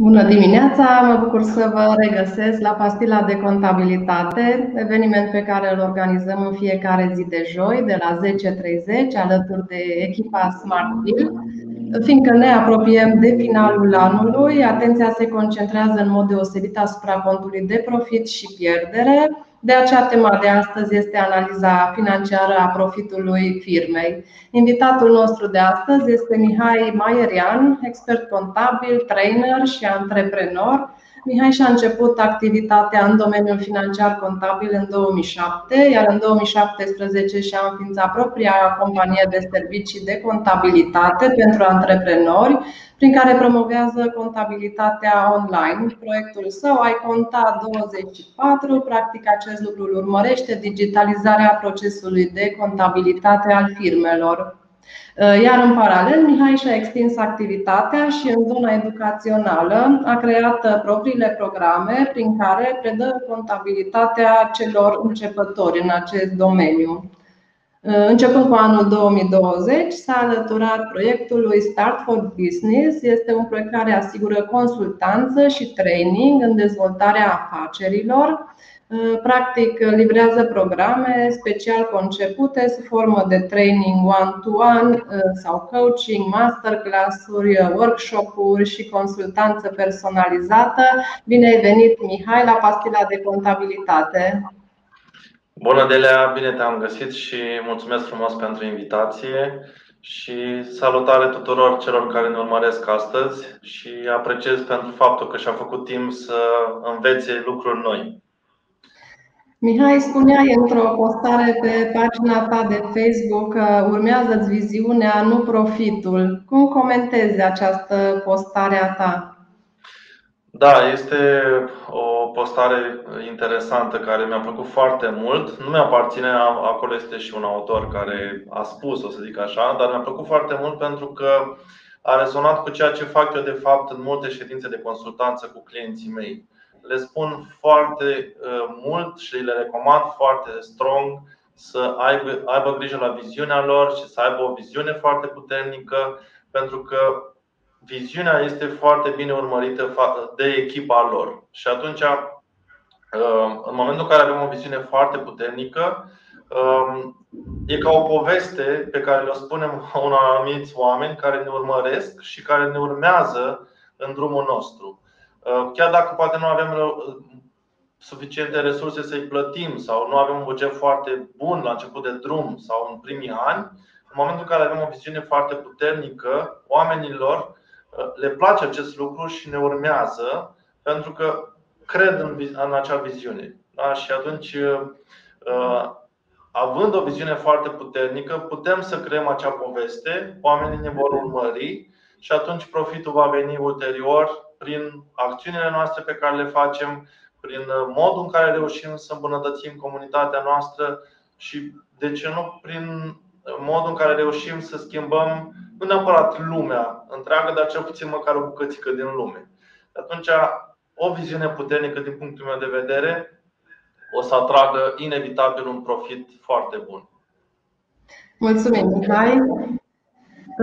Bună dimineața! Mă bucur să vă regăsesc la Pastila de Contabilitate, eveniment pe care îl organizăm în fiecare zi de joi, de la 10.30, alături de echipa Smartville. Fiindcă ne apropiem de finalul anului, atenția se concentrează în mod deosebit asupra contului de profit și pierdere, de aceea, tema de astăzi este analiza financiară a profitului firmei. Invitatul nostru de astăzi este Mihai Maierian, expert contabil, trainer și antreprenor. Mihai și-a început activitatea în domeniul financiar contabil în 2007, iar în 2017 și-a înființat propria companie de servicii de contabilitate pentru antreprenori, prin care promovează contabilitatea online. Proiectul său ai conta 24, practic acest lucru îl urmărește digitalizarea procesului de contabilitate al firmelor. Iar în paralel, Mihai și-a extins activitatea și în zona educațională a creat propriile programe prin care predă contabilitatea celor începători în acest domeniu. Începând cu anul 2020, s-a alăturat proiectului Start for Business. Este un proiect care asigură consultanță și training în dezvoltarea afacerilor. Practic, livrează programe special concepute sub formă de training one-to-one sau coaching, masterclass-uri, workshop-uri și consultanță personalizată. Bine ai venit, Mihai, la Pastila de Contabilitate! Bună, Delea! Bine te-am găsit și mulțumesc frumos pentru invitație și salutare tuturor celor care ne urmăresc astăzi și apreciez pentru faptul că și-a făcut timp să învețe lucruri noi. Mihai, spuneai într-o postare pe pagina ta de Facebook că urmează-ți viziunea, nu profitul. Cum comentezi această postare a ta? Da, este o postare interesantă care mi-a plăcut foarte mult. Nu mi-aparține, acolo este și un autor care a spus, o să zic așa, dar mi-a plăcut foarte mult pentru că a rezonat cu ceea ce fac eu de fapt în multe ședințe de consultanță cu clienții mei. Le spun foarte uh, mult și le recomand foarte strong să aibă, aibă grijă la viziunea lor și să aibă o viziune foarte puternică, pentru că viziunea este foarte bine urmărită de echipa lor. Și atunci, uh, în momentul în care avem o viziune foarte puternică, um, e ca o poveste pe care le spunem unor anumiți oameni care ne urmăresc și care ne urmează în drumul nostru. Uh, chiar dacă poate nu avem uh, suficiente resurse să-i plătim sau nu avem un buget foarte bun la început de drum sau în primii ani, în momentul în care avem o viziune foarte puternică, oamenilor le place acest lucru și ne urmează pentru că cred în, în acea viziune. Da? Și atunci, uh, având o viziune foarte puternică, putem să creăm acea poveste, oamenii ne vor urmări și atunci profitul va veni ulterior prin acțiunile noastre pe care le facem, prin modul în care reușim să îmbunătățim comunitatea noastră și, de ce nu, prin modul în care reușim să schimbăm nu neapărat lumea întreagă, dar cel puțin măcar o bucățică din lume. Atunci, o viziune puternică din punctul meu de vedere o să atragă inevitabil un profit foarte bun. Mulțumim, Mihai.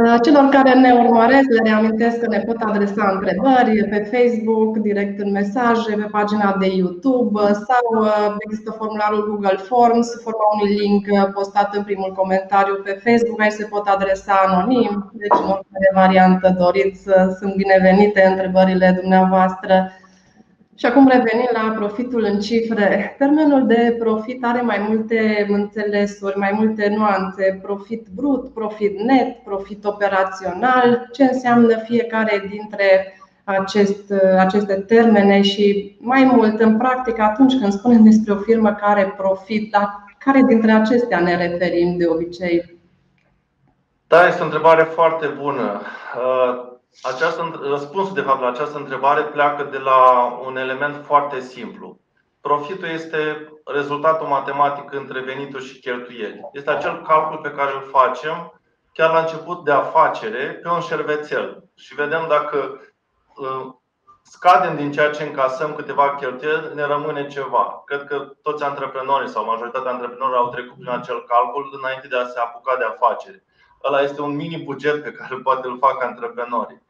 Uh, celor care ne urmăresc, le reamintesc că ne pot adresa întrebări pe Facebook, direct în mesaje, pe pagina de YouTube sau uh, există formularul Google Forms, forma unui link postat în primul comentariu pe Facebook. Aici se pot adresa anonim, deci în oricare variantă doriți, sunt binevenite întrebările dumneavoastră. Și acum revenim la profitul în cifre. Termenul de profit are mai multe înțelesuri, mai multe nuanțe. Profit brut, profit net, profit operațional. Ce înseamnă fiecare dintre acest, aceste termene și mai mult în practică atunci când spunem despre o firmă care are profit, la care dintre acestea ne referim de obicei? Da, este o întrebare foarte bună. Această, răspunsul de fapt la această întrebare pleacă de la un element foarte simplu. Profitul este rezultatul matematic între venituri și cheltuieli. Este acel calcul pe care îl facem chiar la început de afacere pe un șervețel și vedem dacă uh, scadem din ceea ce încasăm câteva cheltuieli, ne rămâne ceva. Cred că toți antreprenorii sau majoritatea antreprenorilor au trecut prin acel calcul înainte de a se apuca de afacere. Ăla este un mini buget pe care poate îl fac antreprenorii.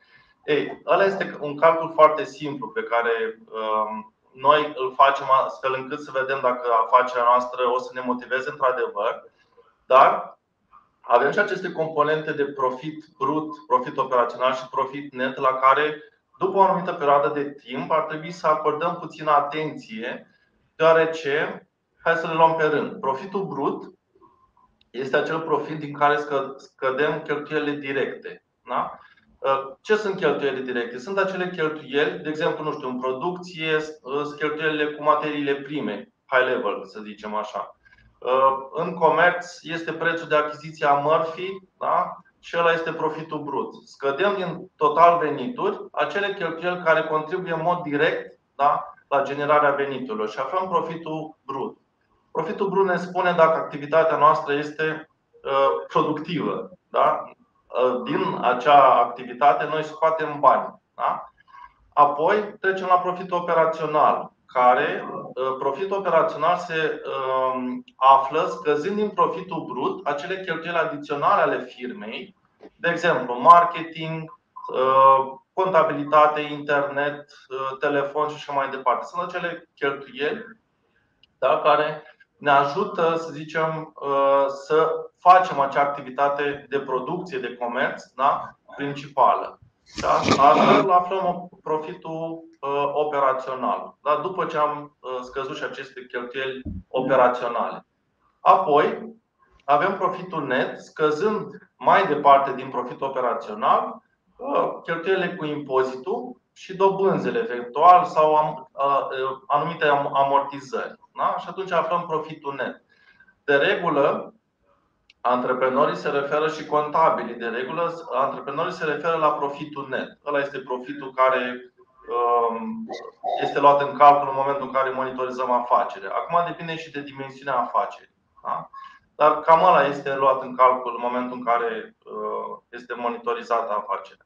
Ei, ăla este un calcul foarte simplu pe care um, noi îl facem astfel încât să vedem dacă afacerea noastră o să ne motiveze într-adevăr, dar avem și aceste componente de profit brut, profit operațional și profit net la care, după o anumită perioadă de timp, ar trebui să acordăm puțină atenție, deoarece, hai să le luăm pe rând, profitul brut este acel profit din care scădem cheltuielile directe. Da? Uh, ce sunt cheltuielile directe? Sunt acele cheltuieli, de exemplu, nu știu, în producție, sunt cheltuielile cu materiile prime, high level, să zicem așa. Uh, în comerț este prețul de achiziție a mărfii da? și ăla este profitul brut. Scădem din total venituri acele cheltuieli care contribuie în mod direct da? la generarea veniturilor și aflăm profitul brut. Profitul brut ne spune dacă activitatea noastră este uh, productivă. Da? Uh, din acea activitate noi scoatem bani. Da? Apoi trecem la profitul operațional, care uh, profitul operațional se um, află scăzând din profitul brut acele cheltuieli adiționale ale firmei, de exemplu, marketing, uh, contabilitate, internet, telefon și așa mai departe. Sunt acele cheltuieli da, care ne ajută, să zicem, să facem acea activitate de producție, de comerț da? principală. Da? Astfel aflăm profitul uh, operațional, da? după ce am uh, scăzut și aceste cheltuieli operaționale. Apoi, avem profitul net, scăzând mai departe din profitul operațional uh, cheltuielile cu impozitul și dobânzele eventual sau am, uh, anumite amortizări. Da? Și atunci aflăm profitul net. De regulă, Antreprenorii se referă și contabilii. De regulă, antreprenorii se referă la profitul net. Ăla este profitul care um, este luat în calcul în momentul în care monitorizăm afacerea. Acum depinde și de dimensiunea afacerii. Da? Dar cam ăla este luat în calcul în momentul în care uh, este monitorizată afacerea.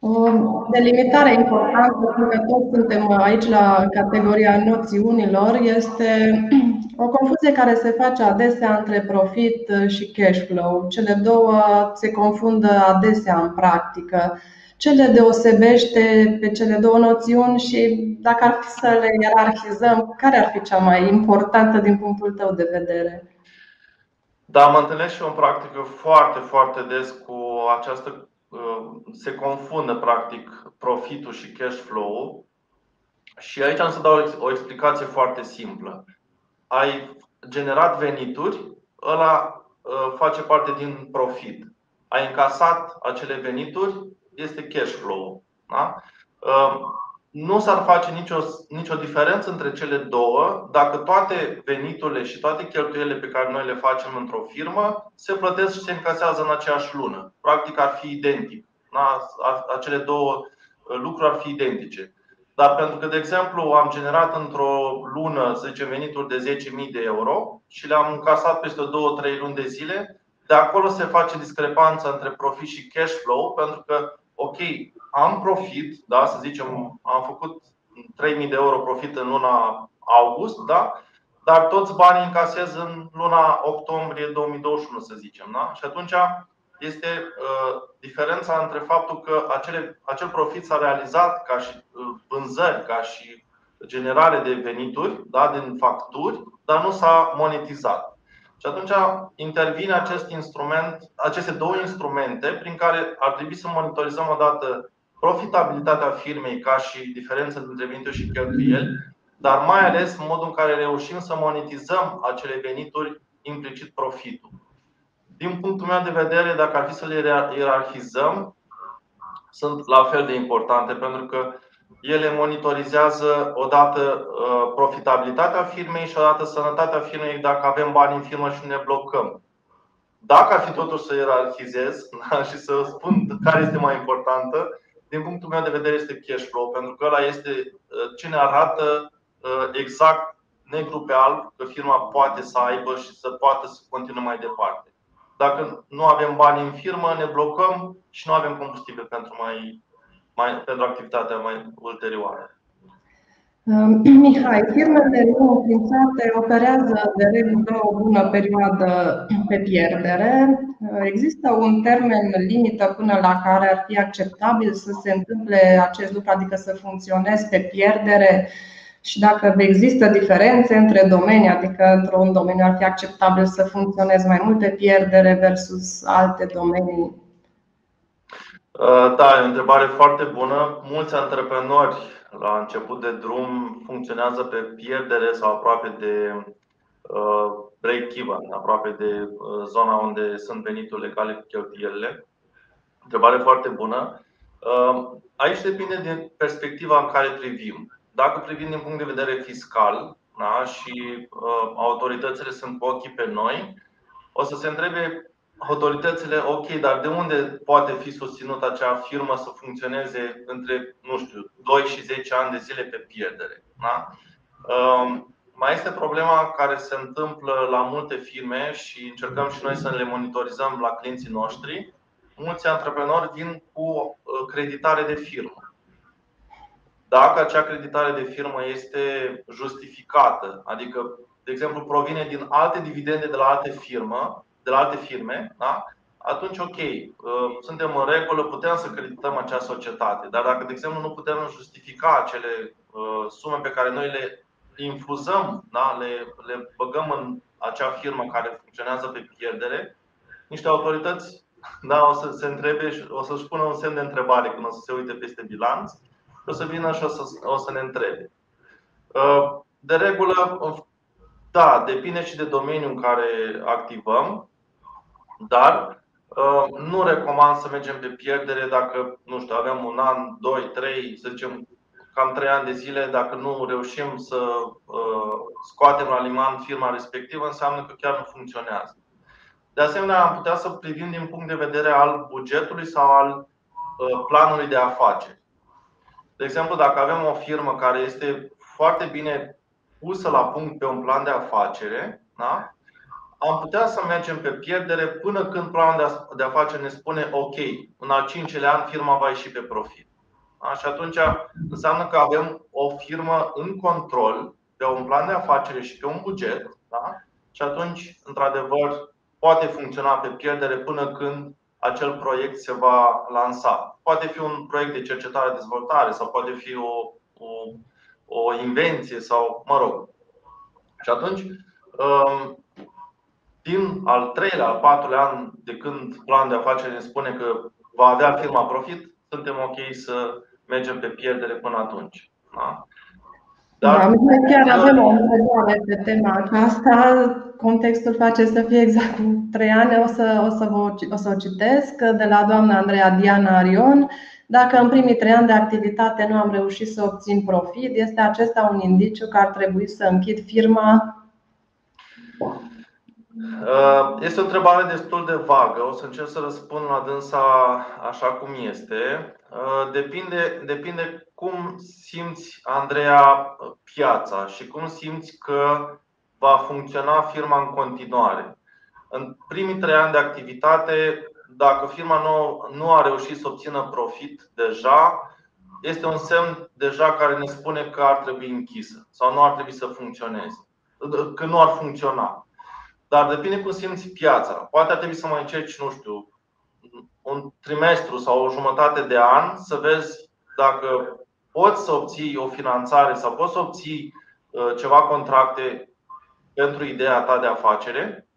O delimitare importantă, pentru că toți suntem aici la categoria noțiunilor, este o confuzie care se face adesea între profit și cash flow. Cele două se confundă adesea în practică. Ce le deosebește pe cele două noțiuni și dacă ar fi să le ierarhizăm, care ar fi cea mai importantă din punctul tău de vedere? Da, mă întâlnesc și eu în practică foarte, foarte des cu această Uh, se confundă practic profitul și cash flow-ul. Și aici am să dau o explicație foarte simplă. Ai generat venituri, ăla uh, face parte din profit. Ai încasat acele venituri, este cash flow. Da? Uh, nu s-ar face nicio, nicio diferență între cele două dacă toate veniturile și toate cheltuielile pe care noi le facem într-o firmă se plătesc și se încasează în aceeași lună. Practic ar fi identic. Da? Acele două lucruri ar fi identice. Dar pentru că, de exemplu, am generat într-o lună, să zicem, venituri de 10.000 de euro și le-am încasat peste 2-3 luni de zile, de acolo se face discrepanța între profit și cash flow, pentru că, ok, am profit, da, să zicem, am făcut 3000 de euro profit în luna august, da? dar toți banii încasez în luna octombrie 2021, să zicem. Da? Și atunci este uh, diferența între faptul că acele, acel profit s-a realizat ca și uh, vânzări, ca și generare de venituri da, din facturi, dar nu s-a monetizat. Și atunci intervine acest instrument, aceste două instrumente prin care ar trebui să monitorizăm odată profitabilitatea firmei ca și diferența dintre venituri și cheltuieli, dar mai ales modul în care reușim să monetizăm acele venituri, implicit profitul. Din punctul meu de vedere, dacă ar fi să le ierarhizăm, sunt la fel de importante pentru că ele monitorizează odată uh, profitabilitatea firmei și odată sănătatea firmei dacă avem bani în firmă și ne blocăm. Dacă ar fi totuși să ierarhizez și să spun care este mai importantă, din punctul meu de vedere, este cash flow, pentru că ăla este uh, ce ne arată uh, exact negru pe alb că firma poate să aibă și să poată să continue mai departe. Dacă nu avem bani în firmă, ne blocăm și nu avem combustibil pentru, mai, mai, pentru activitatea mai ulterioară. Mihai, firmele nou înființate operează de regulă o bună perioadă pe pierdere. Există un termen limită până la care ar fi acceptabil să se întâmple acest lucru, adică să funcționeze pe pierdere și dacă există diferențe între domenii, adică într-un domeniu ar fi acceptabil să funcționeze mai mult pe pierdere versus alte domenii? Da, e o întrebare foarte bună. Mulți antreprenori la început de drum funcționează pe pierdere sau aproape de uh, break-even, aproape de uh, zona unde sunt veniturile legale cu cheltuielile. Întrebare foarte bună. Uh, aici depinde de perspectiva în care privim. Dacă privim din punct de vedere fiscal da, și autoritățile sunt cu ochii pe noi, o să se întrebe autoritățile, ok, dar de unde poate fi susținută acea firmă să funcționeze între, nu știu, 2 și 10 ani de zile pe pierdere? Da? Um, mai este problema care se întâmplă la multe firme și încercăm și noi să le monitorizăm la clienții noștri. Mulți antreprenori vin cu uh, creditare de firmă. Dacă acea creditare de firmă este justificată, adică, de exemplu, provine din alte dividende de la alte firmă, de la alte firme, da? atunci ok, uh, suntem în regulă, putem să credităm acea societate. Dar dacă, de exemplu, nu putem justifica acele uh, sume pe care noi le infuzăm, da? le, le băgăm în acea firmă care funcționează pe pierdere, niște autorități da, o să se întrebe și o să-și pună un semn de întrebare când o să se uite peste bilanț o să vină și o să, o să ne întrebe. Uh, de regulă, da, depinde și de domeniul în care activăm. Dar uh, nu recomand să mergem pe pierdere dacă, nu știu, avem un an, doi, trei, să zicem, cam trei ani de zile, dacă nu reușim să uh, scoatem la liman firma respectivă, înseamnă că chiar nu funcționează. De asemenea, am putea să privim din punct de vedere al bugetului sau al uh, planului de afaceri. De exemplu, dacă avem o firmă care este foarte bine pusă la punct pe un plan de afacere, da? am putea să mergem pe pierdere până când planul de afaceri ne spune ok, în al cincilea an firma va ieși pe profit. Da? Și atunci înseamnă că avem o firmă în control pe un plan de afacere și pe un buget da? și atunci, într-adevăr, poate funcționa pe pierdere până când acel proiect se va lansa. Poate fi un proiect de cercetare-dezvoltare sau poate fi o, o, o invenție sau, mă rog. Și atunci, um, din al treilea, al patrulea an de când plan de afaceri ne spune că va avea firma profit, suntem ok să mergem pe pierdere până atunci. Da? Dar, da, chiar avem o întrebare pe tema aceasta. Contextul face să fie exact cu trei ani. O să, o, să vă, o să o citesc de la doamna Andreea Diana Arion. Dacă în primii trei ani de activitate nu am reușit să obțin profit, este acesta un indiciu că ar trebui să închid firma Uh, este o întrebare destul de vagă. O să încerc să răspund la dânsa așa cum este. Uh, depinde, depinde cum simți, Andreea, piața și cum simți că va funcționa firma în continuare. În primii trei ani de activitate, dacă firma nu, nu a reușit să obțină profit deja, este un semn deja care ne spune că ar trebui închisă sau nu ar trebui să funcționeze, că nu ar funcționa. Dar depinde cum simți piața. Poate ar trebui să mai încerci, nu știu, un trimestru sau o jumătate de an să vezi dacă poți să obții o finanțare sau poți să obții uh, ceva contracte pentru ideea ta de afacere.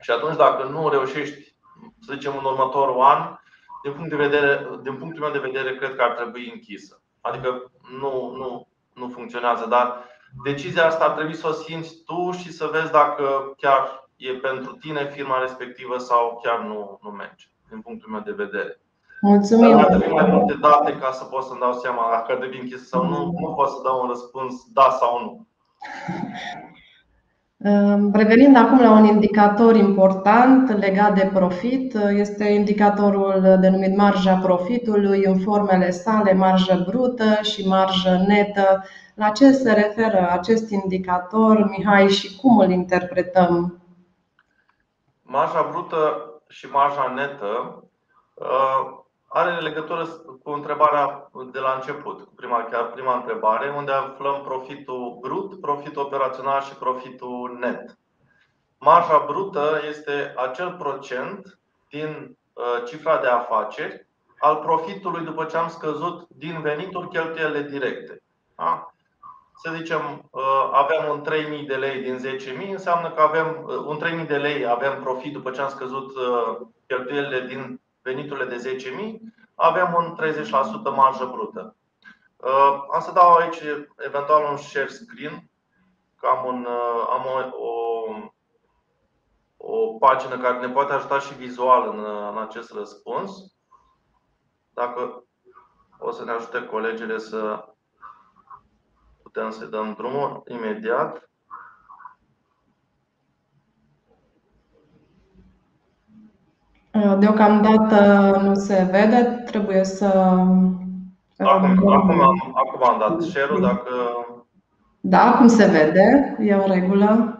Și atunci, dacă nu reușești, să zicem, în următorul an, din, punct de vedere, din punctul meu de vedere, cred că ar trebui închisă. Adică nu, nu, nu funcționează, dar decizia asta ar trebui să o simți tu și să vezi dacă chiar e pentru tine firma respectivă sau chiar nu, nu merge, din punctul meu de vedere. Mulțumim. Dar ar mai multe date ca să pot să-mi dau seama dacă ar trebui închis sau nu. Nu pot să dau un răspuns da sau nu. Revenind acum la un indicator important legat de profit, este indicatorul denumit marja profitului în formele sale, marjă brută și marjă netă. La ce se referă acest indicator, Mihai, și cum îl interpretăm? Marja brută și marja netă uh, are legătură cu întrebarea de la început, cu prima, chiar prima întrebare, unde aflăm profitul brut, profitul operațional și profitul net. Marja brută este acel procent din uh, cifra de afaceri al profitului după ce am scăzut din venituri cheltuielile directe. Da? Să zicem, uh, avem un 3.000 de lei din 10.000, înseamnă că avem uh, un 3.000 de lei avem profit după ce am scăzut cheltuielile din veniturile de 10.000, avem un 30% marjă brută. Am să dau aici eventual un share screen, că am, un, am o, o o pagină care ne poate ajuta și vizual în, în acest răspuns. Dacă o să ne ajute colegele să putem să dăm drumul imediat. Deocamdată nu se vede, trebuie să. Acum, acum, am, acum am dat share-ul, dacă. Da, acum se vede, e în regulă.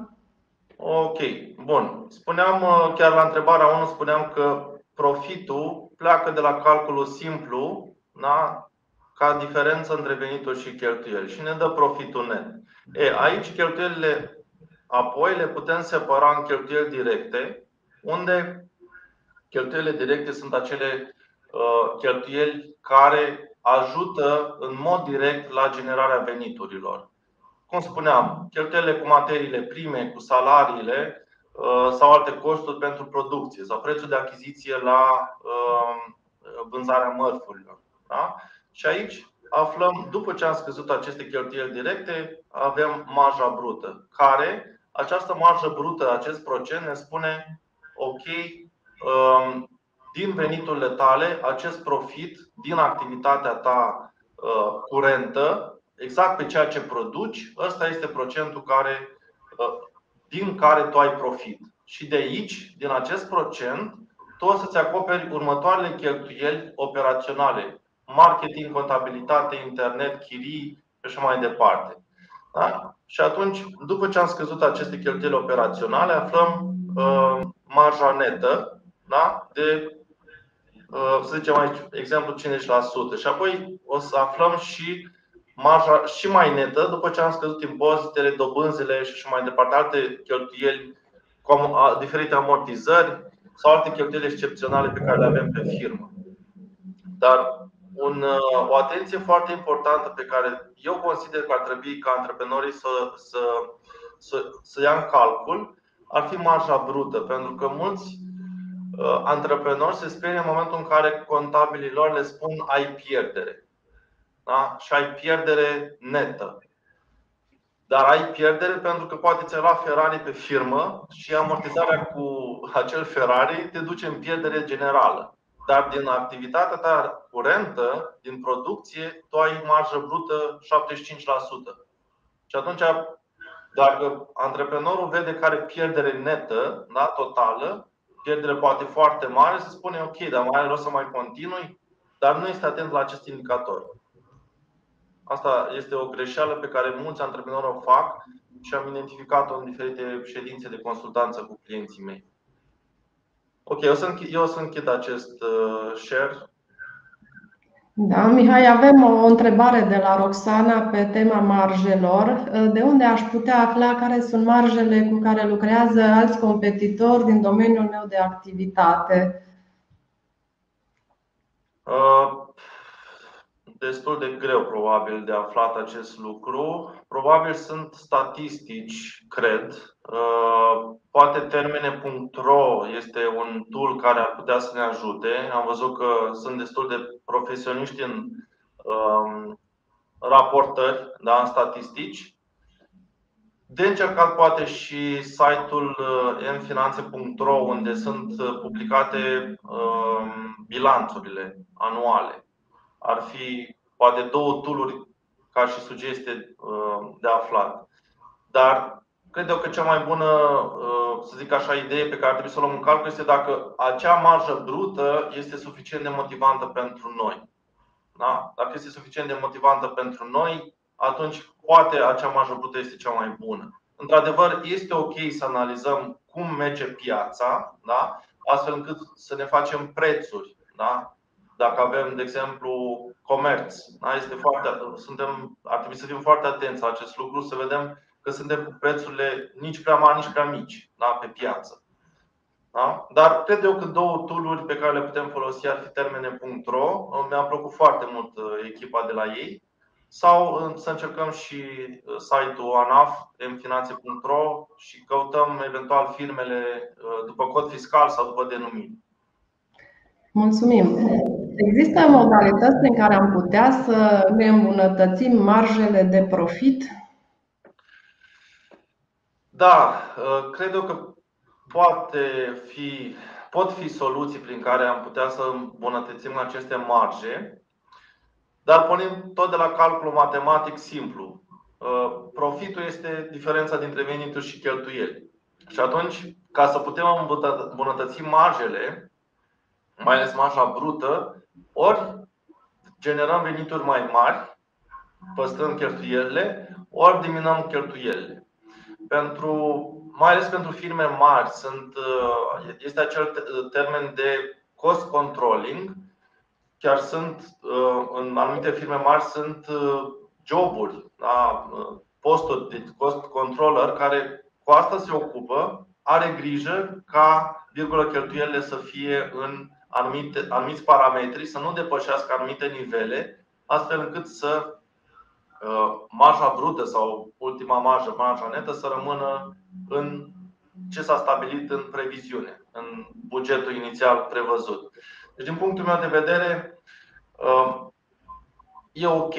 Ok, bun. Spuneam, uh, chiar la întrebarea 1, spuneam că profitul pleacă de la calculul simplu da? Ca diferență între venituri și cheltuieli și ne dă profitul net. E, aici cheltuielile apoi le putem separa în cheltuieli directe, unde cheltuielile directe sunt acele uh, cheltuieli care ajută în mod direct la generarea veniturilor cum spuneam, cheltuielile cu materiile prime, cu salariile uh, sau alte costuri pentru producție sau prețul de achiziție la uh, vânzarea mărfurilor. Da? Și aici aflăm, după ce am scăzut aceste cheltuieli directe, avem marja brută, care, această marjă brută, acest procent ne spune, ok, um, din veniturile tale, acest profit din activitatea ta uh, curentă exact pe ceea ce produci, ăsta este procentul care, ă, din care tu ai profit. Și de aici, din acest procent, tu o să-ți acoperi următoarele cheltuieli operaționale. Marketing, contabilitate, internet, chirii și așa mai departe. Da? Și atunci, după ce am scăzut aceste cheltuieli operaționale, aflăm uh, marja netă da? de, uh, să zicem aici, exemplu, 50%. Și apoi o să aflăm și marja și mai netă după ce am scăzut impozitele, dobânzile și așa mai departe, alte cheltuieli cu diferite amortizări sau alte cheltuieli excepționale pe care le avem pe firmă. Dar un, o atenție foarte importantă pe care eu consider că ar trebui ca antreprenorii să, să, să, să ia în calcul ar fi marja brută, pentru că mulți uh, antreprenori se sperie în momentul în care contabilii lor le spun ai pierdere da? și ai pierdere netă. Dar ai pierdere pentru că poate ți-ai luat Ferrari pe firmă și amortizarea cu acel Ferrari te duce în pierdere generală. Dar din activitatea ta curentă, din producție, tu ai marjă brută 75%. Și atunci, dacă antreprenorul vede care pierdere netă, da, totală, pierdere poate foarte mare, se spune ok, dar mai are rost să mai continui, dar nu este atent la acest indicator. Asta este o greșeală pe care mulți antreprenori o fac și am identificat-o în diferite ședințe de consultanță cu clienții mei. Ok, eu o să închid, eu o să închid acest uh, share. Da, Mihai, avem o întrebare de la Roxana pe tema marjelor. De unde aș putea afla care sunt marjele cu care lucrează alți competitori din domeniul meu de activitate? Uh, destul de greu probabil de aflat acest lucru. Probabil sunt statistici, cred. Uh, poate termene.ro este un tool care ar putea să ne ajute. Am văzut că sunt destul de profesioniști în um, raportări, da, în statistici. De încercat poate și site-ul uh, mfinanțe.ro unde sunt uh, publicate um, bilanțurile anuale ar fi poate două tooluri ca și sugestie uh, de aflat. Dar cred eu că cea mai bună, uh, să zic așa, idee pe care trebuie să o luăm în calcul este dacă acea marjă brută este suficient de motivantă pentru noi. Da? Dacă este suficient de motivantă pentru noi, atunci poate acea marjă brută este cea mai bună. Într-adevăr, este ok să analizăm cum merge piața, da? astfel încât să ne facem prețuri. Da? Dacă avem, de exemplu, comerț, da? este foarte, suntem, ar trebui să fim foarte atenți la acest lucru, să vedem că suntem cu prețurile nici prea mari, nici prea mici da? pe piață. Da? Dar cred eu că două tooluri pe care le putem folosi ar fi termene.ro. Mi-a plăcut foarte mult uh, echipa de la ei. Sau uh, să încercăm și uh, site-ul ANAF, mfinanțe.ro și căutăm eventual firmele după cod fiscal sau după denumire. Mulțumim! Există modalități prin care am putea să ne îmbunătățim marjele de profit? Da, cred eu că poate fi, pot fi soluții prin care am putea să îmbunătățim aceste marge, dar pornim tot de la calculul matematic simplu. Uh, profitul este diferența dintre venituri și cheltuieli. Și atunci, ca să putem îmbunătăți marjele, mai ales marja brută, ori generăm venituri mai mari, păstrând cheltuielile, ori diminuăm cheltuielile. Pentru mai ales pentru firme mari, sunt, uh, este acel termen de cost controlling. Chiar sunt, uh, în anumite firme mari, sunt uh, joburi, da? posturi de cost controller care cu asta se ocupă, are grijă ca virgulă cheltuielile să fie în anumite, anumiți parametri, să nu depășească anumite nivele, astfel încât să marja brută sau ultima marjă, marja netă, să rămână în ce s-a stabilit în previziune, în bugetul inițial prevăzut. Deci, din punctul meu de vedere, um, e ok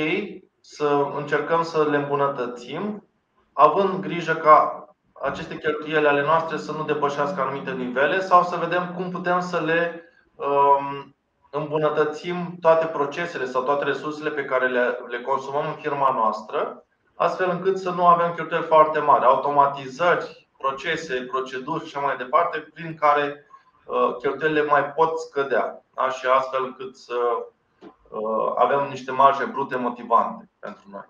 să încercăm să le îmbunătățim, având grijă ca aceste cheltuieli ale noastre să nu depășească anumite nivele sau să vedem cum putem să le um, îmbunătățim toate procesele sau toate resursele pe care le, le consumăm în firma noastră, astfel încât să nu avem cheltuieli foarte mari, automatizări, procese, proceduri și așa mai departe, prin care uh, cheltuielile mai pot scădea da? și astfel încât să uh, avem niște marje brute motivante pentru noi.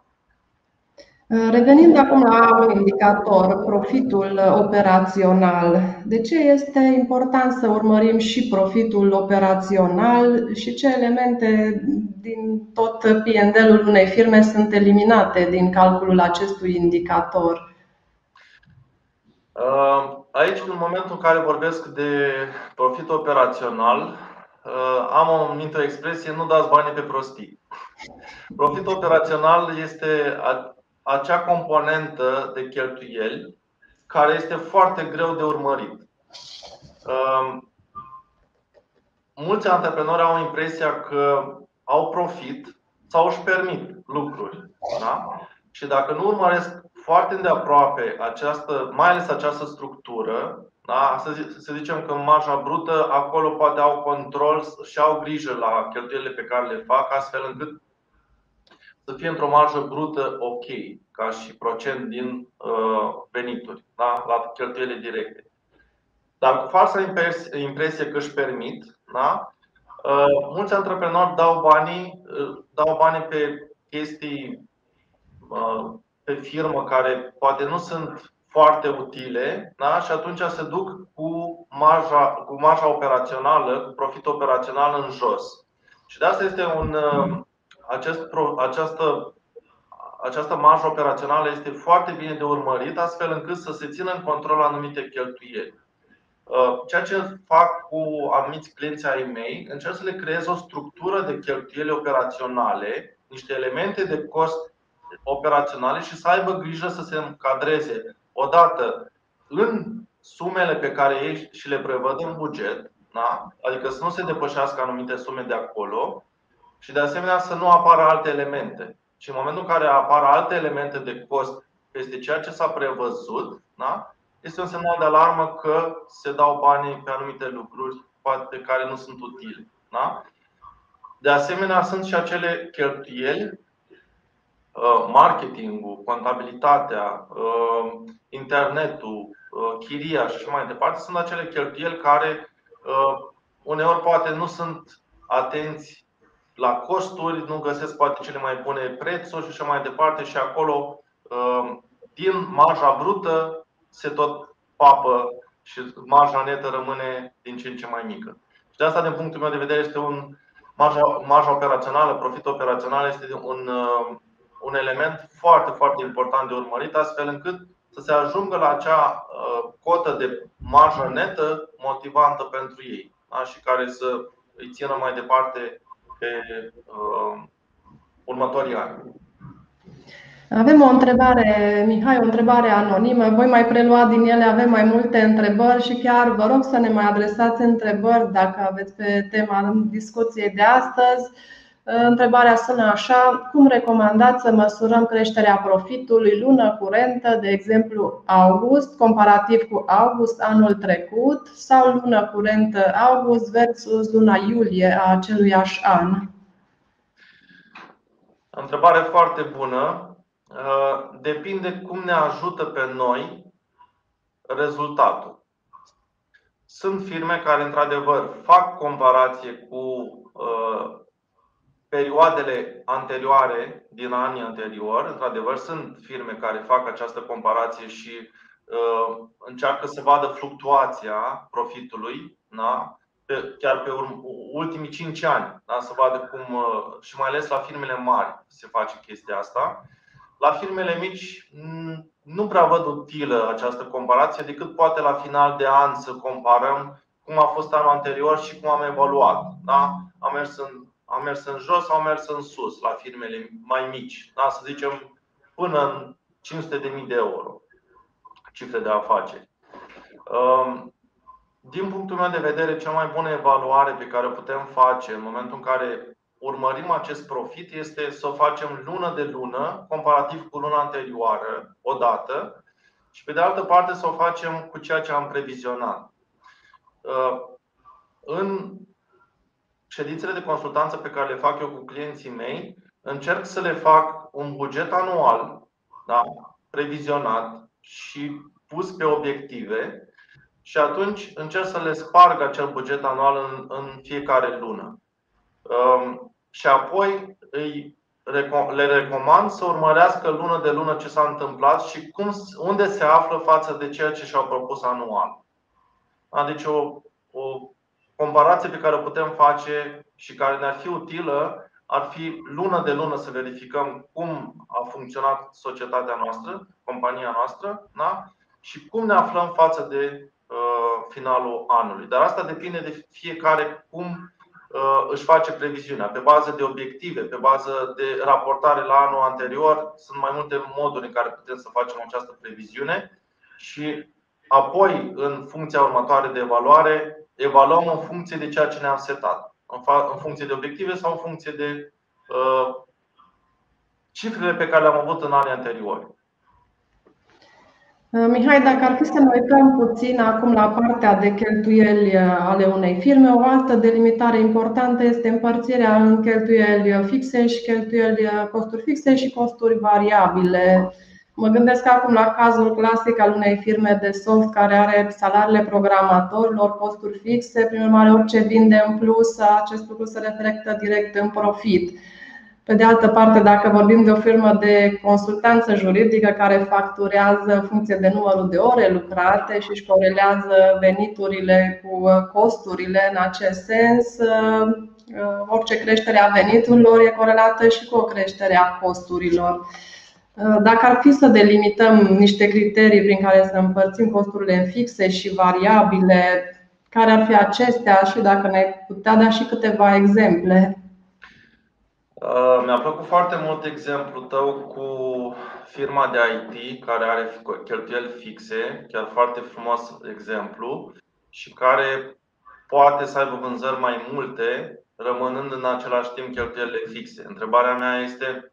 Revenind acum la un indicator, profitul operațional, de ce este important să urmărim și profitul operațional și ce elemente din tot P&L-ul unei firme sunt eliminate din calculul acestui indicator? Aici, în momentul în care vorbesc de profit operațional, am o minte o expresie, nu dați banii pe prostii. Profit operațional este acea componentă de cheltuieli care este foarte greu de urmărit. Mulți antreprenori au impresia că au profit sau își permit lucruri. Da? Și dacă nu urmăresc foarte îndeaproape această, mai ales această structură, da? să, să zicem că în marja brută, acolo poate au control și au grijă la cheltuielile pe care le fac, astfel încât să fie într-o marjă brută ok, ca și procent din uh, venituri, da? la cheltuielile directe. Dar cu falsa impresie că își permit, da? Uh, mulți antreprenori dau banii, uh, dau banii pe chestii pe firmă care poate nu sunt foarte utile da? și atunci se duc cu marja, cu marja operațională, cu profit operațional în jos. Și de asta este un, acest, această, această marjă operațională este foarte bine de urmărit, astfel încât să se țină în control anumite cheltuieli. Uh, ceea ce fac cu anumiți clienți ai mei, încerc să le creez o structură de cheltuieli operaționale, niște elemente de cost operaționale și să aibă grijă să se încadreze odată în sumele pe care ei și le prevăd în buget, da? adică să nu se depășească anumite sume de acolo și de asemenea să nu apară alte elemente. Și în momentul în care apar alte elemente de cost peste ceea ce s-a prevăzut, da? este un semnal de alarmă că se dau banii pe anumite lucruri poate care nu sunt utile. Da? De asemenea, sunt și acele cheltuieli, uh, marketingul, contabilitatea, uh, internetul, uh, chiria și așa mai departe, sunt acele cheltuieli care uneori poate nu sunt atenți la costuri, nu găsesc poate cele mai bune prețuri și așa mai departe și acolo din marja brută se tot papă și marja netă rămâne din ce în ce mai mică. Și de asta, din punctul meu de vedere, este un marja, marja operațională, profit operațional este un, un element foarte, foarte important de urmărit, astfel încât să se ajungă la acea cotă de marjă netă motivantă pentru ei da? și care să îi țină mai departe pe uh, următorii ani. Avem o întrebare, Mihai, o întrebare anonimă. Voi mai prelua din ele, avem mai multe întrebări și chiar vă rog să ne mai adresați întrebări dacă aveți pe tema discuției de astăzi. Întrebarea sună așa: cum recomandați să măsurăm creșterea profitului lună curentă, de exemplu august, comparativ cu august anul trecut sau lună curentă august versus luna iulie a aceluiași an? Întrebare foarte bună. Uh, depinde cum ne ajută pe noi rezultatul. Sunt firme care, într-adevăr, fac comparație cu uh, perioadele anterioare din anii anterior. Într-adevăr, sunt firme care fac această comparație și uh, încearcă să vadă fluctuația profitului, da? pe, chiar pe ultimii 5 ani, da? să vadă cum, și mai ales la firmele mari se face chestia asta. La firmele mici nu prea văd utilă această comparație, decât poate la final de an să comparăm cum a fost anul anterior și cum am evaluat. Da? Am, mers în, am mers în jos sau am mers în sus la firmele mai mici, da? să zicem până în 500.000 de euro cifre de afaceri. Um, din punctul meu de vedere, cea mai bună evaluare pe care o putem face în momentul în care urmărim acest profit este să o facem lună de lună, comparativ cu luna anterioară, odată, și pe de altă parte să o facem cu ceea ce am previzionat. Uh, în ședințele de consultanță pe care le fac eu cu clienții mei, încerc să le fac un buget anual, da, previzionat și pus pe obiective și atunci încerc să le sparg acel buget anual în, în fiecare lună. Um, și apoi îi, le recomand să urmărească lună de lună ce s-a întâmplat și cum, unde se află față de ceea ce și-au propus anual. Deci o, o comparație pe care o putem face și care ne-ar fi utilă ar fi lună de lună să verificăm cum a funcționat societatea noastră, compania noastră, da? și cum ne aflăm față de uh, finalul anului. Dar asta depinde de fiecare cum Uh, își face previziunea pe bază de obiective, pe bază de raportare la anul anterior. Sunt mai multe moduri în care putem să facem această previziune și apoi, în funcția următoare de evaluare, evaluăm în funcție de ceea ce ne-am setat, în funcție de obiective sau în funcție de uh, cifrele pe care le-am avut în anii anteriori. Uh, Mihai, dacă ar fi să ne uităm puțin acum la partea de cheltuieli uh, ale unei firme, o altă delimitare importantă este împărțirea în cheltuieli fixe și cheltuieli uh, costuri fixe și costuri variabile. Mă gândesc acum la cazul clasic al unei firme de soft care are salariile programatorilor, costuri fixe, prin urmare orice vinde în plus, acest lucru se reflectă direct în profit. Pe de altă parte, dacă vorbim de o firmă de consultanță juridică care facturează în funcție de numărul de ore lucrate și își corelează veniturile cu uh, costurile în acest sens, uh, uh, orice creștere a veniturilor e corelată și cu o creștere a costurilor. Dacă ar fi să delimităm niște criterii prin care să împărțim costurile în fixe și variabile, care ar fi acestea și dacă ne putea da și câteva exemple? Uh, mi-a plăcut foarte mult exemplul tău cu firma de IT care are cheltuieli fixe, chiar foarte frumos exemplu, și care poate să aibă vânzări mai multe, rămânând în același timp cheltuielile fixe. Întrebarea mea este,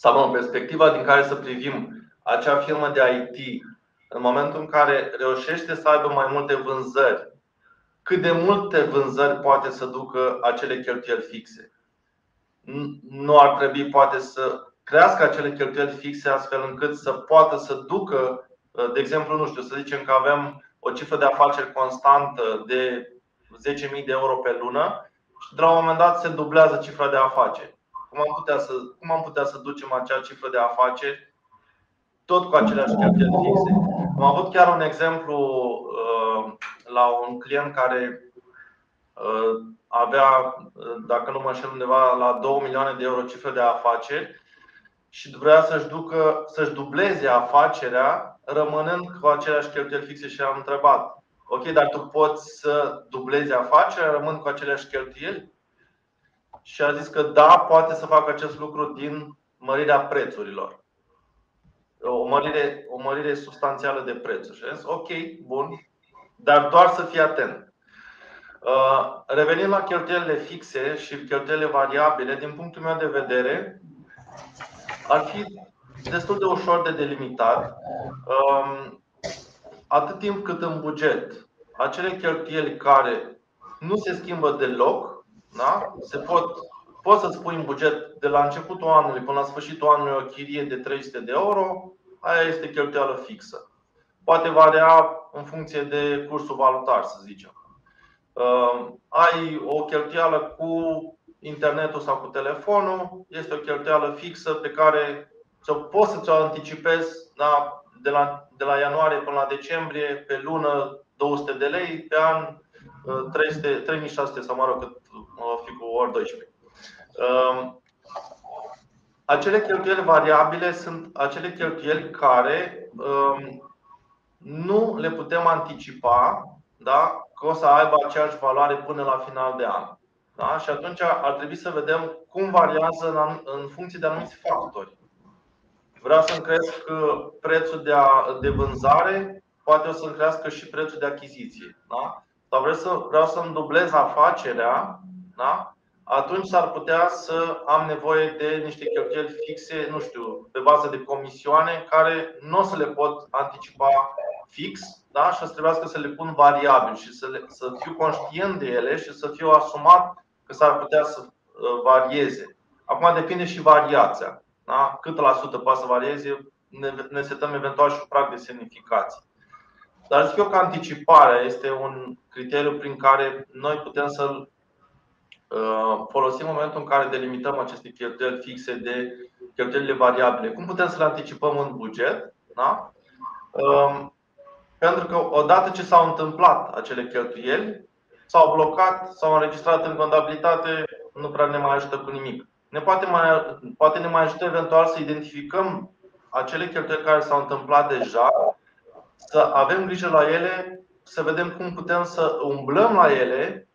sau în perspectiva din care să privim acea firmă de IT, în momentul în care reușește să aibă mai multe vânzări, cât de multe vânzări poate să ducă acele cheltuieli fixe? nu ar trebui poate să crească acele cheltuieli fixe astfel încât să poată să ducă, uh, de exemplu, nu știu, să zicem că avem o cifră de afaceri constantă de 10.000 de euro pe lună și de la un moment dat se dublează cifra de afaceri. Cum am putea să, cum am putea să ducem acea cifră de afaceri tot cu aceleași cheltuieli fixe? Am avut chiar un exemplu uh, la un client care avea, dacă nu mă înșel, undeva la 2 milioane de euro cifră de afaceri și vrea să-și, ducă, să-și dubleze afacerea rămânând cu aceleași cheltuieli fixe și am întrebat Ok, dar tu poți să dublezi afacerea rămânând cu aceleași cheltuieli? Și a zis că da, poate să facă acest lucru din mărirea prețurilor. O mărire, o mărire substanțială de prețuri. Și zis, ok, bun, dar doar să fii atent. Uh, revenind la cheltuielile fixe și cheltuielile variabile, din punctul meu de vedere, ar fi destul de ușor de delimitat. Um, atât timp cât în buget acele cheltuieli care nu se schimbă deloc, da? se pot, poți să spui în buget de la începutul anului până la sfârșitul anului o chirie de 300 de euro, aia este cheltuială fixă. Poate varia în funcție de cursul valutar, să zicem. Um, ai o cheltuială cu internetul sau cu telefonul, este o cheltuială fixă pe care poți să ți-o anticipezi da, de, la, de la ianuarie până la decembrie, pe lună 200 de lei, pe an 300, uh, 3600 sau mă rog cât o fi cu ori 12. Um, acele cheltuieli variabile sunt acele cheltuieli care um, nu le putem anticipa da? că o să aibă aceeași valoare până la final de an. Da? Și atunci ar trebui să vedem cum variază în, în funcție de anumiți factori. Vreau să-mi cresc prețul de, a, de vânzare, poate o să-mi crească și prețul de achiziție. Da? Sau vreau, să, vreau să-mi dublez afacerea, da? atunci s-ar putea să am nevoie de niște cheltuieli fixe, nu știu, pe bază de comisioane, care nu o să le pot anticipa fix da? și o să trebuiască să le pun variabil și să, le, să fiu conștient de ele și să fiu asumat că s-ar putea să uh, varieze. Acum depinde și variația. Da? Cât la sută poate să varieze, ne, ne setăm eventual și un prag de semnificație. Dar zic eu că anticiparea este un criteriu prin care noi putem să-l uh, folosim în momentul în care delimităm aceste cheltuieli fixe de cheltuielile variabile. Cum putem să le anticipăm în buget? Da? Um, pentru că odată ce s-au întâmplat acele cheltuieli, s-au blocat, s-au înregistrat în contabilitate, nu prea ne mai ajută cu nimic. Ne poate, mai, poate ne mai ajută eventual să identificăm acele cheltuieli care s-au întâmplat deja, să avem grijă la ele, să vedem cum putem să umblăm la ele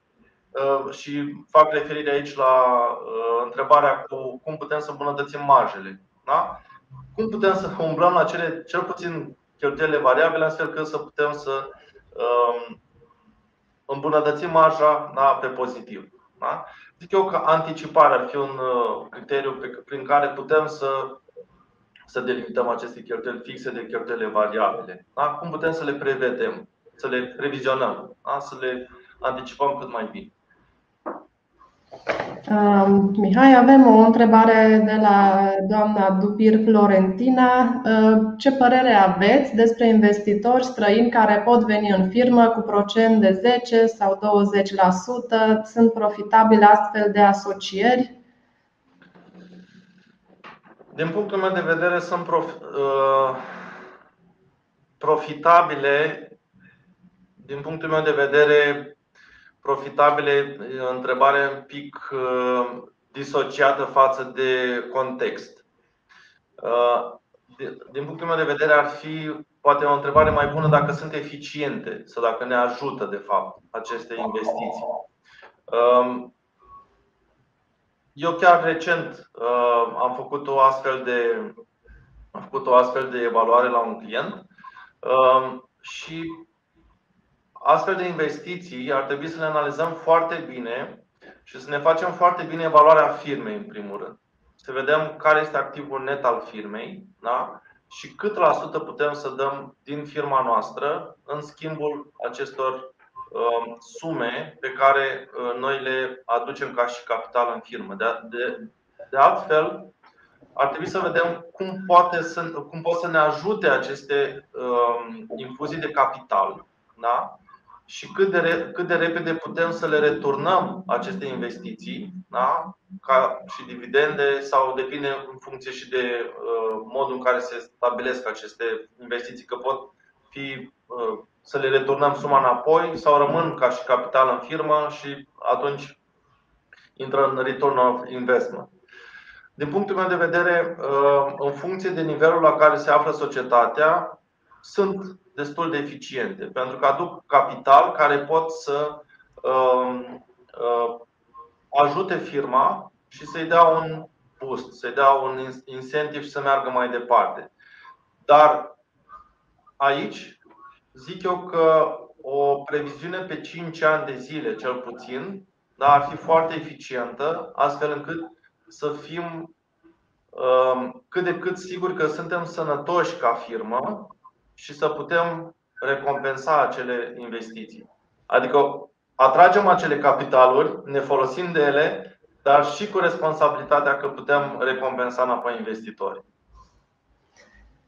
uh, și fac referire aici la uh, întrebarea cu cum putem să îmbunătățim marjele. Da? Cum putem să umblăm la cele, cel puțin cheltuielile variabile, astfel că să putem să um, îmbunătățim marja da, pe pozitiv. Da? Zic eu că anticiparea ar fi un uh, criteriu prin care putem să, să delimităm aceste cheltuieli fixe de cheltuielile variabile. Da? Cum putem să le prevedem, să le revizionăm, da? să le anticipăm cât mai bine. Mihai, avem o întrebare de la doamna Dupir Florentina. Ce părere aveți despre investitori străini care pot veni în firmă cu procent de 10 sau 20%? Sunt profitabile astfel de asocieri? Din punctul meu de vedere, sunt prof, uh, profitabile. Din punctul meu de vedere, profitabile, întrebare un pic uh, disociată față de context. Uh, din punctul meu de vedere, ar fi poate o întrebare mai bună dacă sunt eficiente sau dacă ne ajută, de fapt, aceste investiții. Um, eu chiar recent uh, am făcut o astfel de, am făcut o astfel de evaluare la un client um, și astfel de investiții ar trebui să le analizăm foarte bine și să ne facem foarte bine evaluarea firmei, în primul rând. Să vedem care este activul net al firmei da? și cât la sută putem să dăm din firma noastră în schimbul acestor uh, sume pe care uh, noi le aducem ca și capital în firmă. De, de, de altfel, ar trebui să vedem cum, poate să, cum pot să ne ajute aceste uh, infuzii de capital da? și cât de, cât de repede putem să le returnăm aceste investiții, da? ca și dividende sau depinde în funcție și de uh, modul în care se stabilesc aceste investiții, că pot fi uh, să le returnăm suma înapoi sau rămân ca și capital în firmă și atunci intră în return of investment. Din punctul meu de vedere, uh, în funcție de nivelul la care se află societatea, sunt destul de eficiente pentru că aduc capital care pot să um, uh, ajute firma și să-i dea un boost, să-i dea un incentiv să meargă mai departe. Dar aici zic eu că o previziune pe 5 ani de zile, cel puțin, da, ar fi foarte eficientă, astfel încât să fim um, cât de cât siguri că suntem sănătoși ca firmă și să putem recompensa acele investiții. Adică atragem acele capitaluri, ne folosim de ele, dar și cu responsabilitatea că putem recompensa înapoi investitorii.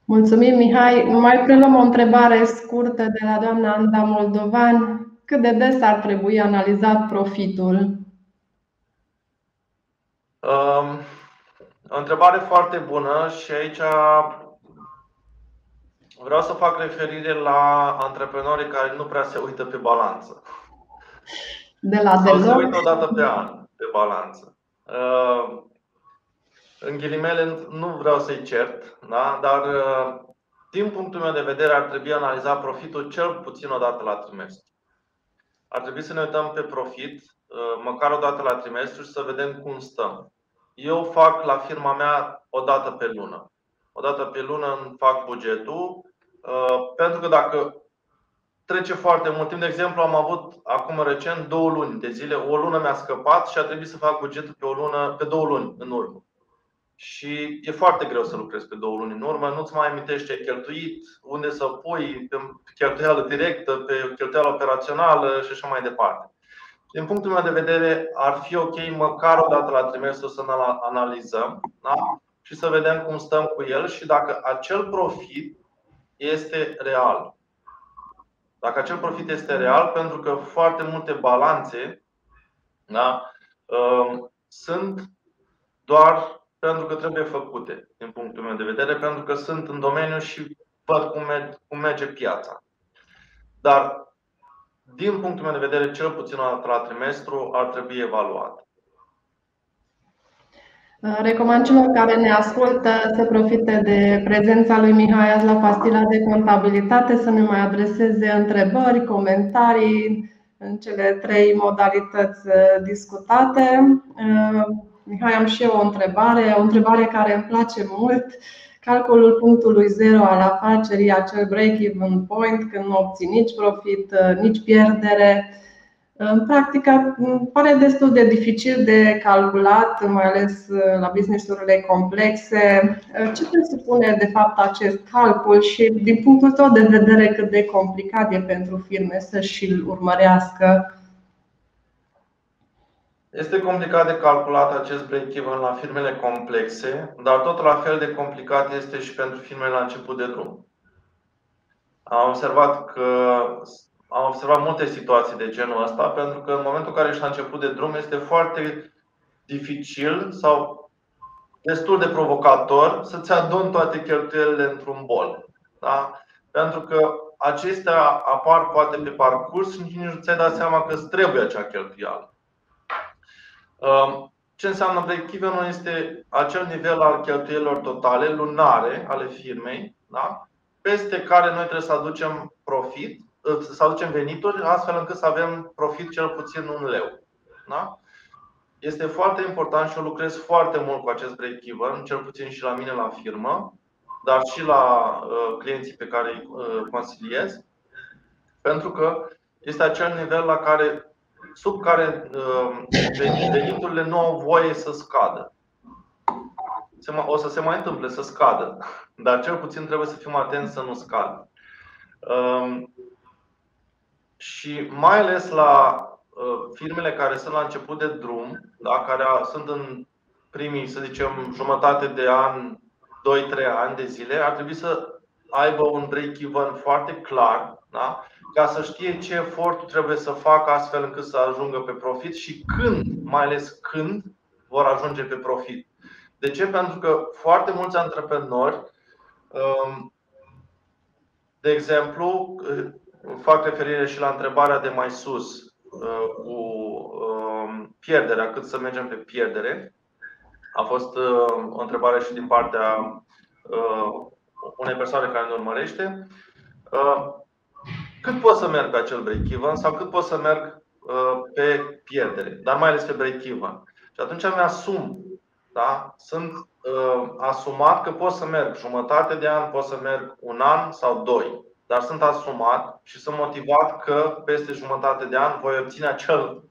Mulțumim, Mihai. Mai preluăm o întrebare scurtă de la doamna Anda Moldovan. Cât de des ar trebui analizat profitul? Um, o întrebare foarte bună și aici vreau să fac referire la antreprenorii care nu prea se uită pe balanță. De la Sau se uită o dată pe an pe balanță. Uh, în ghilimele, nu vreau să-i cert, da? dar uh, din punctul meu de vedere ar trebui analizat profitul cel puțin o dată la trimestru. Ar trebui să ne uităm pe profit uh, măcar o dată la trimestru și să vedem cum stăm. Eu fac la firma mea o dată pe lună. O dată pe lună îmi fac bugetul, uh, pentru că dacă trece foarte mult timp, de exemplu, am avut acum recent două luni de zile, o lună mi-a scăpat și a trebuit să fac bugetul pe o lună, pe două luni în urmă și e foarte greu să lucrezi pe două luni în urmă, nu-ți mai amintești ce ai cheltuit, unde să pui, pe cheltuială directă, pe cheltuială operațională și așa mai departe. Din punctul meu de vedere, ar fi ok măcar o dată la trimestru să ne analizăm da? și să vedem cum stăm cu el și dacă acel profit este real. Dacă acel profit este real, pentru că foarte multe balanțe da, um, sunt doar pentru că trebuie făcute, din punctul meu de vedere, pentru că sunt în domeniu și văd cum merge, cum merge piața. Dar, din punctul meu de vedere, cel puțin la trimestru ar trebui evaluat. Recomand celor care ne ascultă să profite de prezența lui Mihai azi la pastila de contabilitate, să ne mai adreseze întrebări, comentarii în cele trei modalități discutate. Mihai, am și eu o întrebare, o întrebare care îmi place mult. Calculul punctului zero al afacerii, acel break-even point, când nu obții nici profit, nici pierdere. În practică, pare destul de dificil de calculat, mai ales la businessurile complexe. Ce presupune de fapt acest calcul și, din punctul tău de vedere, cât de complicat e pentru firme să și-l urmărească? Este complicat de calculat acest break-even la firmele complexe, dar tot la fel de complicat este și pentru firmele la început de drum. Am observat că am observat multe situații de genul ăsta, pentru că în momentul în care ești la început de drum este foarte dificil sau destul de provocator să-ți aduni toate cheltuielile într-un bol. Da? Pentru că acestea apar poate pe parcurs și nici nu ți-ai dat seama că îți trebuie acea cheltuială. Um, ce înseamnă break-even este acel nivel al cheltuielilor totale, lunare, ale firmei, da? peste care noi trebuie să aducem profit, să aducem venituri, astfel încât să avem profit cel puțin un leu. Da? Este foarte important și eu lucrez foarte mult cu acest break-even, cel puțin și la mine la firmă, dar și la uh, clienții pe care îi uh, consiliez, pentru că este acel nivel la care sub care uh, veniturile nu au voie să scadă. O să se mai întâmple să scadă, dar cel puțin trebuie să fim atenți să nu scadă. Um, și mai ales la uh, firmele care sunt la început de drum, da, care sunt în primii, să zicem, jumătate de an, 2-3 ani de zile, ar trebui să aibă un break-even foarte clar da? Ca să știe ce efort trebuie să facă astfel încât să ajungă pe profit și când, mai ales când, vor ajunge pe profit. De ce? Pentru că foarte mulți antreprenori, um, de exemplu, fac referire și la întrebarea de mai sus uh, cu um, pierderea, cât să mergem pe pierdere. A fost uh, o întrebare și din partea unei persoane care ne urmărește. Cât pot să merg pe acel break-even sau cât pot să merg pe pierdere, dar mai ales pe break-even. Și atunci mi-asum, da? sunt uh, asumat că pot să merg jumătate de an, pot să merg un an sau doi dar sunt asumat și sunt motivat că peste jumătate de an voi obține acel,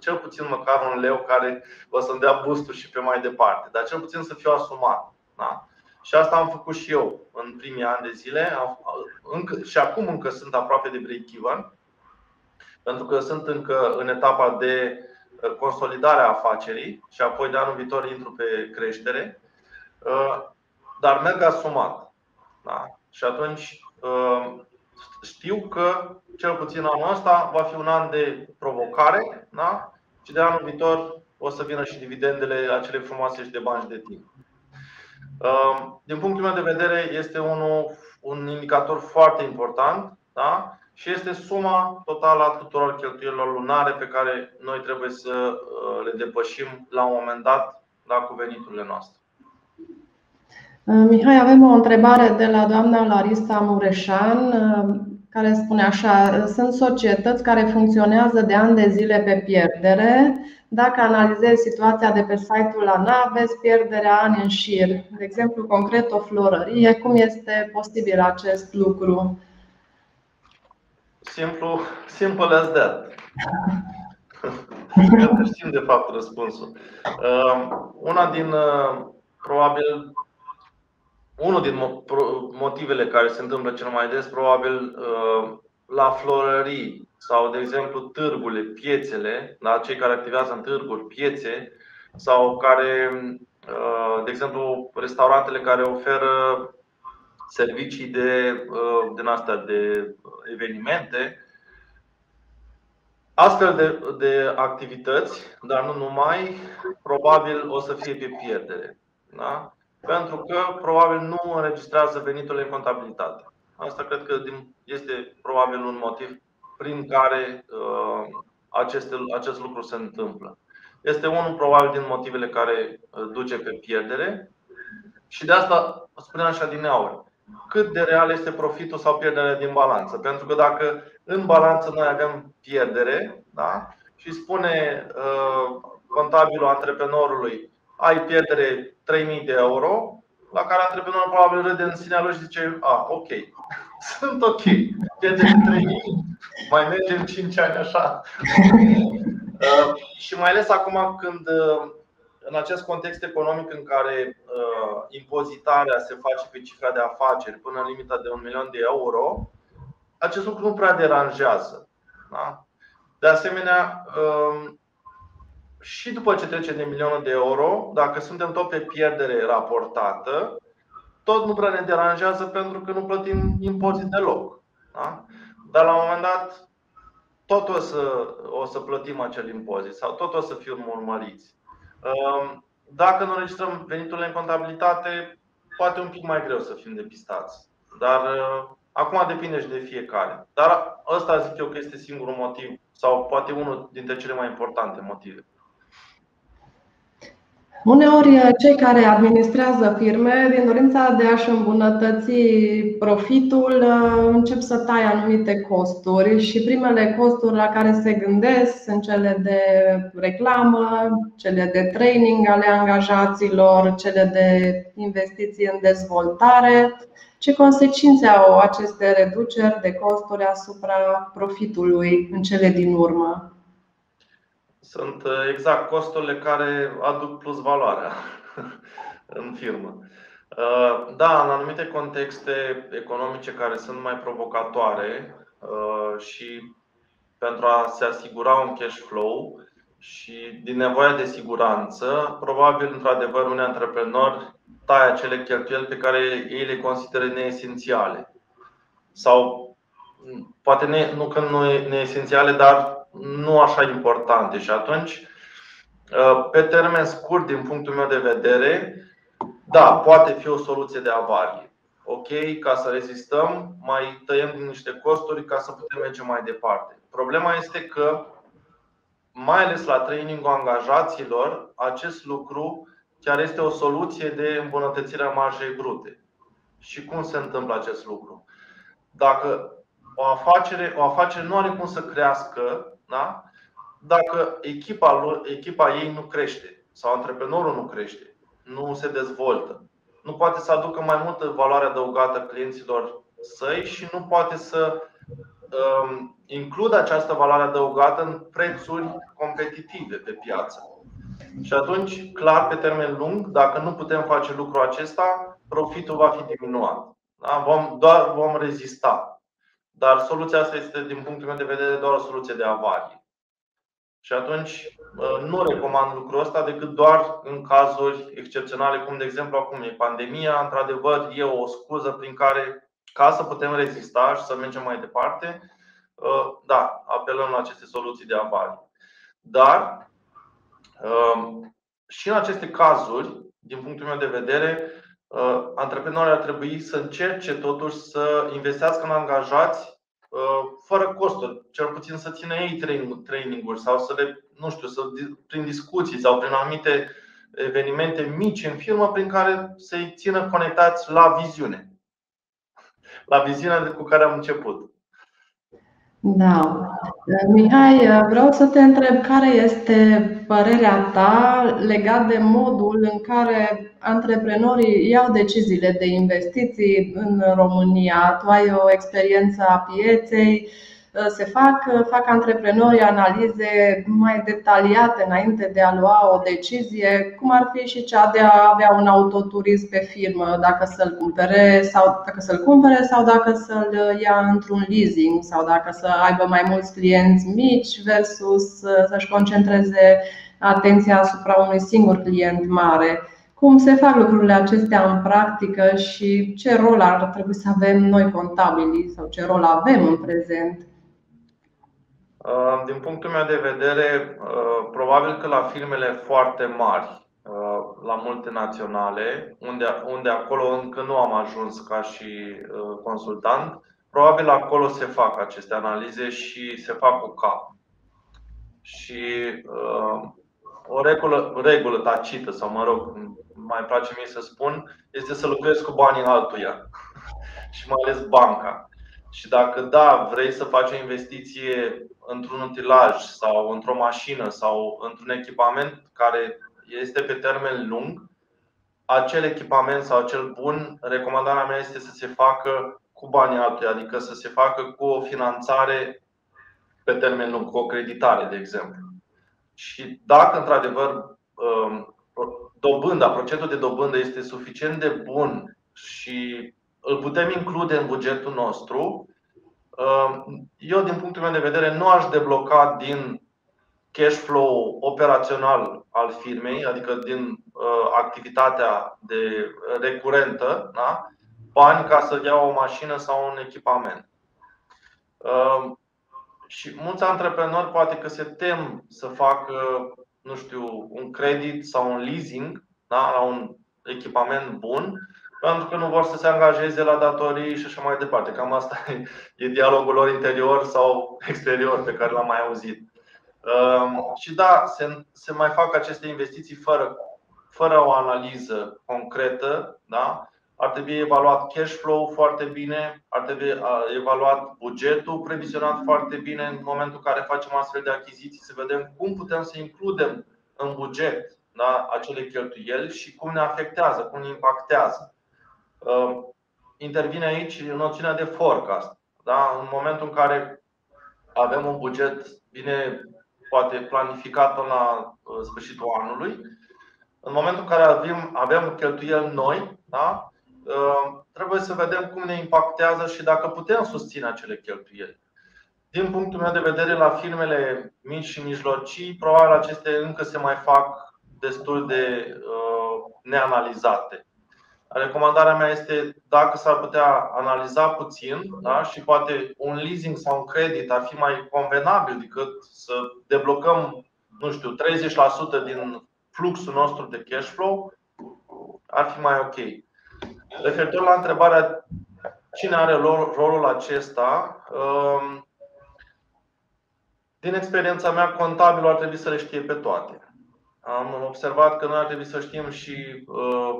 cel puțin măcar un leu care o să-mi dea boost și pe mai departe. Dar cel puțin să fiu asumat. Da? Și asta am făcut și eu în primii ani de zile încă, și acum încă sunt aproape de break-even pentru că sunt încă în etapa de uh, consolidare a afacerii și apoi de anul viitor intru pe creștere, uh, dar merg asumat. Da? Și atunci Ehm, știu că cel puțin anul ăsta va fi un an de provocare da? și de anul viitor o să vină și dividendele acele frumoase și de bani și de timp. Ehm, din punctul meu de vedere, este unul, un indicator foarte important da? și este suma totală a tuturor cheltuielilor lunare pe care noi trebuie să uh, le depășim la un moment dat da, cu veniturile noastre. Uh, Mihai, avem o întrebare de la doamna Larisa Mureșan uh, care spune așa, sunt societăți care funcționează de ani de zile pe pierdere. Dacă analizezi situația de pe site-ul ANA, vezi pierderea ani în șir. De exemplu, concret, o florărie. Cum este posibil acest lucru? Simplu, simple as that. Cred că știm de fapt răspunsul. Uh, una din, probabil, unul din motivele care se întâmplă cel mai des, probabil uh, la florării sau, de exemplu, târgurile, piețele, la cei care activează în târguri, piețe sau care, uh, de exemplu, restaurantele care oferă servicii de, uh, din astea de evenimente, Astfel de, de activități, dar nu numai, probabil o să fie pe pierdere. Da? Pentru că probabil nu înregistrează veniturile în contabilitate. Asta cred că este probabil un motiv prin care uh, aceste, acest lucru se întâmplă. Este unul probabil din motivele care uh, duce pe pierdere și de asta spuneam așa din aur. Cât de real este profitul sau pierderea din balanță? Pentru că dacă în balanță noi avem pierdere da? și spune uh, contabilul antreprenorului ai pierdere 3000 de euro, la care antreprenorul probabil râde în sinea lui și zice, a, ok, sunt ok, pierdere 3000, mai mergem 5 ani așa. uh, și mai ales acum când uh, în acest context economic în care uh, impozitarea se face pe cifra de afaceri până în limita de un milion de euro, acest lucru nu prea deranjează. Da? De asemenea, uh, și după ce trece de milionul de euro, dacă suntem tot pe pierdere raportată, tot nu prea ne deranjează pentru că nu plătim impozit deloc. Da? Dar la un moment dat tot o să, o să plătim acel impozit sau tot o să fim urmăriți. Um, dacă nu registrăm veniturile în contabilitate, poate un pic mai greu să fim depistați. Dar uh, acum depinde și de fiecare. Dar ăsta zic eu că este singurul motiv sau poate unul dintre cele mai importante motive. Uneori, eh, cei care administrează firme, din dorința de a-și îmbunătăți profitul, eh, încep să taie anumite costuri și primele costuri la care se gândesc sunt cele de reclamă, cele de training ale angajaților, cele de investiții în dezvoltare. Ce consecințe au aceste reduceri de costuri asupra profitului în cele din urmă? Sunt uh, exact costurile care aduc plus valoarea în firmă. Uh, da, în anumite contexte economice care sunt mai provocatoare uh, și pentru a se asigura un cash flow și din nevoia de siguranță, probabil, într-adevăr, un antreprenor taie acele cheltuieli pe care ei le consideră neesențiale. Sau poate ne, nu că nu e neesențiale, dar nu așa importante și atunci, uh, pe termen scurt, din punctul meu de vedere, da, poate fi o soluție de avarie. ok, ca să rezistăm, mai tăiem din niște costuri ca să putem merge mai departe. Problema este că, mai ales la trainingul angajaților, acest lucru chiar este o soluție de îmbunătățire a marjei brute. Și cum se întâmplă acest lucru? Dacă o afacere, o afacere nu are cum să crească da? dacă echipa, echipa ei nu crește sau antreprenorul nu crește, nu se dezvoltă, nu poate să aducă mai multă valoare adăugată clienților săi și nu poate să um, includă această valoare adăugată în prețuri competitive pe piață. Și atunci, clar, pe termen lung, dacă nu putem face lucrul acesta, profitul va fi diminuat. Da? Vom, doar vom rezista. Dar soluția asta este, din punctul meu de vedere, doar o soluție de avarie. Și atunci nu recomand lucrul ăsta decât doar în cazuri excepționale, cum de exemplu acum e pandemia. Într-adevăr, e o scuză prin care, ca să putem rezista și să mergem mai departe, da, apelăm la aceste soluții de avarie. Dar și în aceste cazuri, din punctul meu de vedere, antreprenorii ar trebui să încerce totuși să investească în angajați fără costuri, cel puțin să țină ei training-uri sau să le, nu știu, să, prin discuții sau prin anumite evenimente mici în firmă prin care să-i țină conectați la viziune. La viziunea cu care am început. Da. Mihai, vreau să te întreb care este părerea ta legat de modul în care antreprenorii iau deciziile de investiții în România. Tu ai o experiență a pieței, Uh, se fac, uh, fac antreprenorii analize mai detaliate înainte de a lua o decizie, cum ar fi și cea de a avea un autoturism pe firmă, dacă să-l cumpere sau dacă să-l cumpere sau dacă să-l ia într-un leasing sau dacă să aibă mai mulți clienți mici versus uh, să-și concentreze atenția asupra unui singur client mare. Cum se fac lucrurile acestea în practică și ce rol ar trebui să avem noi contabili sau ce rol avem în prezent Uh, din punctul meu de vedere, uh, probabil că la firmele foarte mari, uh, la multinaționale, unde, unde acolo încă nu am ajuns ca și consultant, probabil acolo se fac aceste analize și se fac cu cap. Și o regulă, regulă tacită, sau mă rog, mai place mie să spun, este să lucrezi cu banii altuia și mai ales banca. Și dacă da, vrei să faci o investiție într-un utilaj sau într-o mașină sau într-un echipament care este pe termen lung, acel echipament sau acel bun, recomandarea mea este să se facă cu banii altui, adică să se facă cu o finanțare pe termen lung, cu o creditare, de exemplu. Și dacă într-adevăr um, dobânda, procentul de dobândă este suficient de bun și îl putem include în bugetul nostru, eu, din punctul meu de vedere, nu aș debloca din cash flow operațional al firmei, adică din uh, activitatea de recurentă, da? bani ca să iau o mașină sau un echipament. Uh, și mulți antreprenori poate că se tem să facă, nu știu, un credit sau un leasing da? la un echipament bun, pentru că nu vor să se angajeze la datorii și așa mai departe. Cam asta e dialogul lor interior sau exterior pe care l-am mai auzit. Um, și da, se, se mai fac aceste investiții fără, fără o analiză concretă. Da? Ar trebui evaluat cash flow foarte bine, ar trebui evaluat bugetul previzionat foarte bine în momentul în care facem astfel de achiziții, să vedem cum putem să includem în buget da, acele cheltuieli și cum ne afectează, cum ne impactează. Ehm, intervine aici noțiunea de forecast. Da? În momentul în care avem un buget bine poate planificat până la uh, sfârșitul anului, în momentul în care avem, avem cheltuieli noi, da? Ehm, trebuie să vedem cum ne impactează și dacă putem susține acele cheltuieli. Din punctul meu de vedere, la firmele mici și mijlocii, probabil acestea încă se mai fac destul de uh, neanalizate. Recomandarea mea este dacă s-ar putea analiza puțin da? și poate un leasing sau un credit ar fi mai convenabil decât să deblocăm, nu știu, 30% din fluxul nostru de cash flow, ar fi mai ok. referitor la întrebarea cine are rolul acesta, um, din experiența mea, contabilul ar trebui să le știe pe toate. Am observat că noi ar trebui să știm și uh,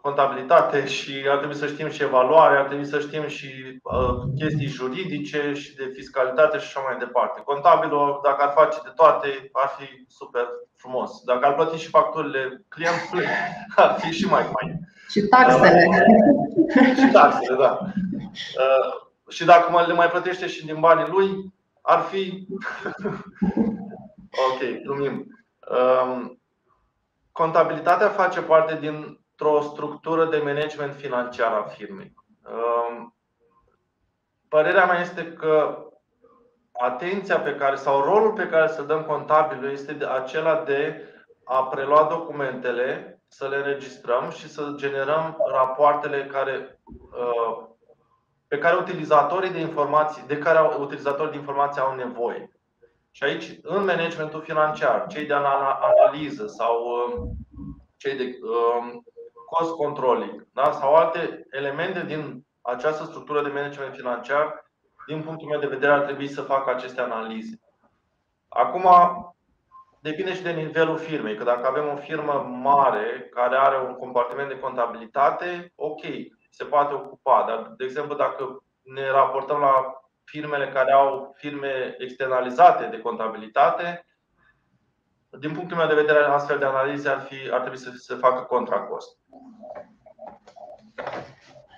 contabilitate și ar trebui să știm și evaluare, ar trebui să știm și uh, chestii juridice și de fiscalitate și așa mai departe. Contabilul, dacă ar face de toate, ar fi super frumos. Dacă ar plăti și facturile clientului, ar fi și mai fain. Și taxele. Uh, și taxele, da. Uh, și dacă le mai plătește și din banii lui, ar fi. ok, glumim. Um, contabilitatea face parte dintr-o structură de management financiar a firmei. Um, părerea mea este că atenția pe care sau rolul pe care să dăm contabilul este acela de a prelua documentele, să le registrăm și să generăm rapoartele care, uh, pe care utilizatorii de informații, de care utilizatorii de informații au nevoie. Și aici, în managementul financiar, cei de analiză sau um, cei de um, cost controlling da? sau alte elemente din această structură de management financiar, din punctul meu de vedere, ar trebui să facă aceste analize. Acum, depinde și de nivelul firmei. Că dacă avem o firmă mare care are un compartiment de contabilitate, ok, se poate ocupa. Dar, de exemplu, dacă ne raportăm la firmele care au firme externalizate de contabilitate, din punctul meu de vedere, astfel de analize ar, fi, ar trebui să se facă contra cost.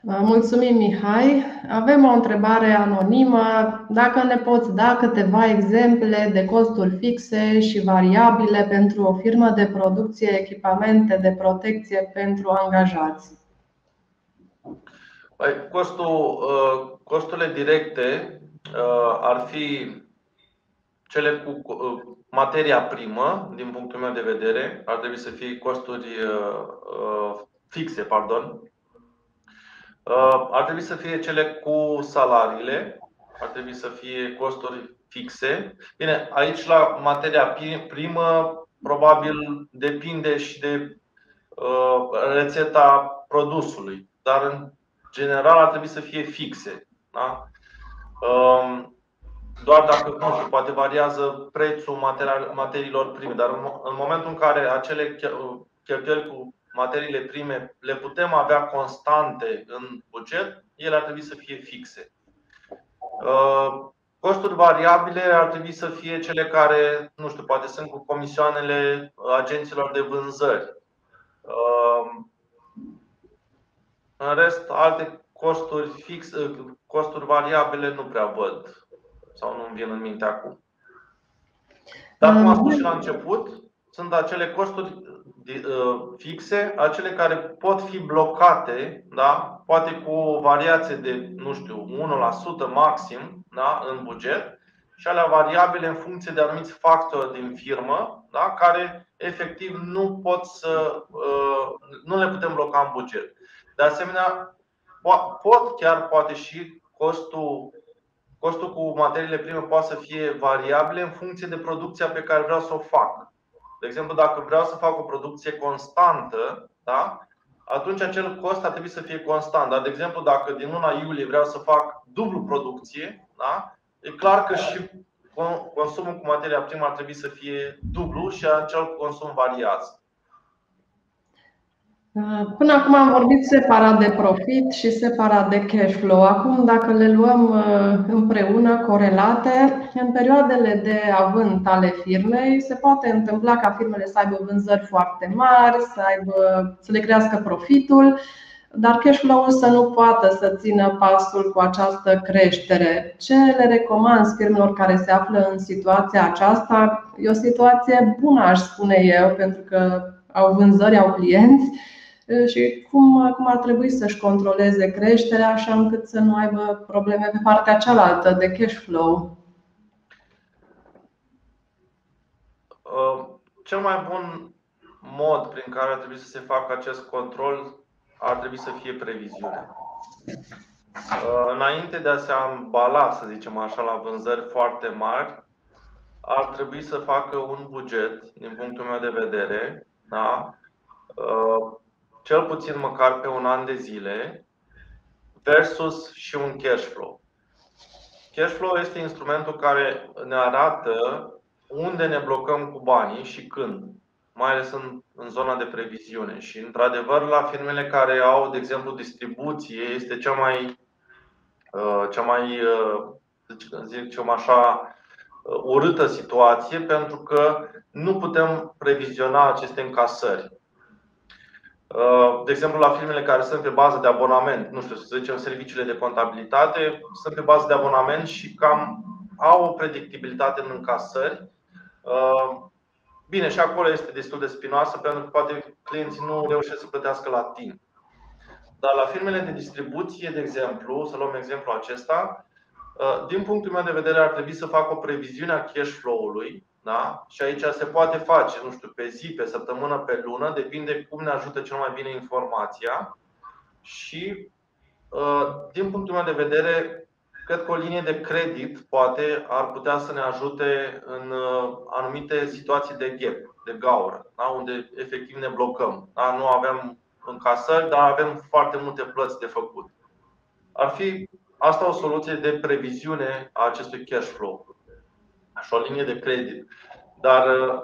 Mulțumim, Mihai. Avem o întrebare anonimă. Dacă ne poți da câteva exemple de costuri fixe și variabile pentru o firmă de producție, echipamente de protecție pentru angajați? Păi, costul, uh, costurile directe uh, ar fi cele cu uh, materia primă, din punctul meu de vedere, ar trebui să fie costuri fixe, pardon. Ar trebui să fie cele cu salariile, ar trebui să fie costuri fixe. Bine, aici la materia primă probabil depinde și de rețeta produsului, dar în general ar trebui să fie fixe. Da? Um, doar dacă, nu știu, poate variază prețul materiilor prime, dar în momentul în care acele cheltuieli cu materiile prime le putem avea constante în buget, ele ar trebui să fie fixe. Uh, costuri variabile ar trebui să fie cele care, nu știu, poate sunt cu comisioanele agenților de vânzări. Uh, în rest, alte costuri fix, costuri variabile nu prea văd sau nu-mi vin în minte acum. Dar cum am spus și la început, sunt acele costuri uh, fixe, acele care pot fi blocate, da? poate cu o variație de, nu știu, 1% maxim da? în buget și alea variabile în funcție de anumiți factori din firmă, da? care efectiv nu pot să, uh, nu le putem bloca în buget. De asemenea, pot chiar poate și costul, costul cu materiile prime poate să fie variabile în funcție de producția pe care vreau să o fac. De exemplu, dacă vreau să fac o producție constantă, da? atunci acel cost ar trebui să fie constant. Dar, de exemplu, dacă din luna iulie vreau să fac dublu producție, da? e clar că și consumul cu materia primă ar trebui să fie dublu și acel consum variază. Până acum am vorbit separat de profit și separat de cash flow. Acum, dacă le luăm uh, împreună, corelate, în perioadele de avânt ale firmei, se poate întâmpla ca firmele să aibă vânzări foarte mari, să, aibă, să le crească profitul, dar cash flow-ul să nu poată să țină pasul cu această creștere. Ce le recomand firmelor care se află în situația aceasta? E o situație bună, aș spune eu, pentru că au vânzări, au clienți și cum, cum ar trebui să-și controleze creșterea așa încât să nu aibă probleme pe partea cealaltă de cash flow. Uh, cel mai bun mod prin care ar trebui să se facă acest control ar trebui să fie previziunea. Uh, înainte de a se ambala, să zicem așa, la vânzări foarte mari, ar trebui să facă un buget, din punctul meu de vedere, da? Uh, cel puțin măcar pe un an de zile, versus și un cash flow. Cash flow este instrumentul care ne arată unde ne blocăm cu banii și când, mai ales în, în zona de previziune. Și, într-adevăr, la firmele care au, de exemplu, distribuție, este cea mai, uh, cea mai uh, zic eu așa, uh, urâtă situație pentru că nu putem previziona aceste încasări. De exemplu, la firmele care sunt pe bază de abonament, nu știu, să zicem serviciile de contabilitate, sunt pe bază de abonament și cam au o predictibilitate în încasări Uh, bine, și acolo este destul de spinoasă pentru că poate clienții nu reușesc să plătească la timp. Dar la firmele de distribuție, de exemplu, să luăm exemplu acesta, uh, din punctul meu de vedere ar trebui să fac o previziune a cash flow-ului da? Și aici se poate face, nu știu, pe zi, pe săptămână, pe lună, depinde cum ne ajută cel mai bine informația. Și uh, din punctul meu de vedere, Cred că o linie de credit poate ar putea să ne ajute în uh, anumite situații de gap, de gaură, da? unde efectiv ne blocăm. Da? Nu avem încasări, dar avem foarte multe plăți de făcut. Ar fi asta o soluție de previziune a acestui cash flow. Așa o linie de credit. Dar uh,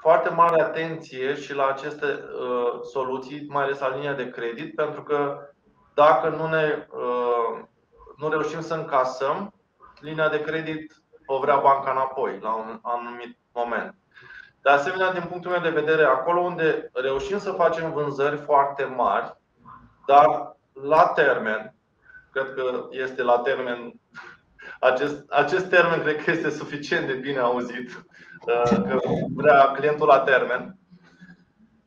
foarte mare atenție și la aceste uh, soluții, mai ales la linia de credit, pentru că dacă nu ne uh, nu reușim să încasăm, linia de credit o vrea banca înapoi la un anumit moment. De asemenea, din punctul meu de vedere, acolo unde reușim să facem vânzări foarte mari, dar la termen, cred că este la termen, acest, acest termen cred că este suficient de bine auzit, uh, că vrea clientul la termen.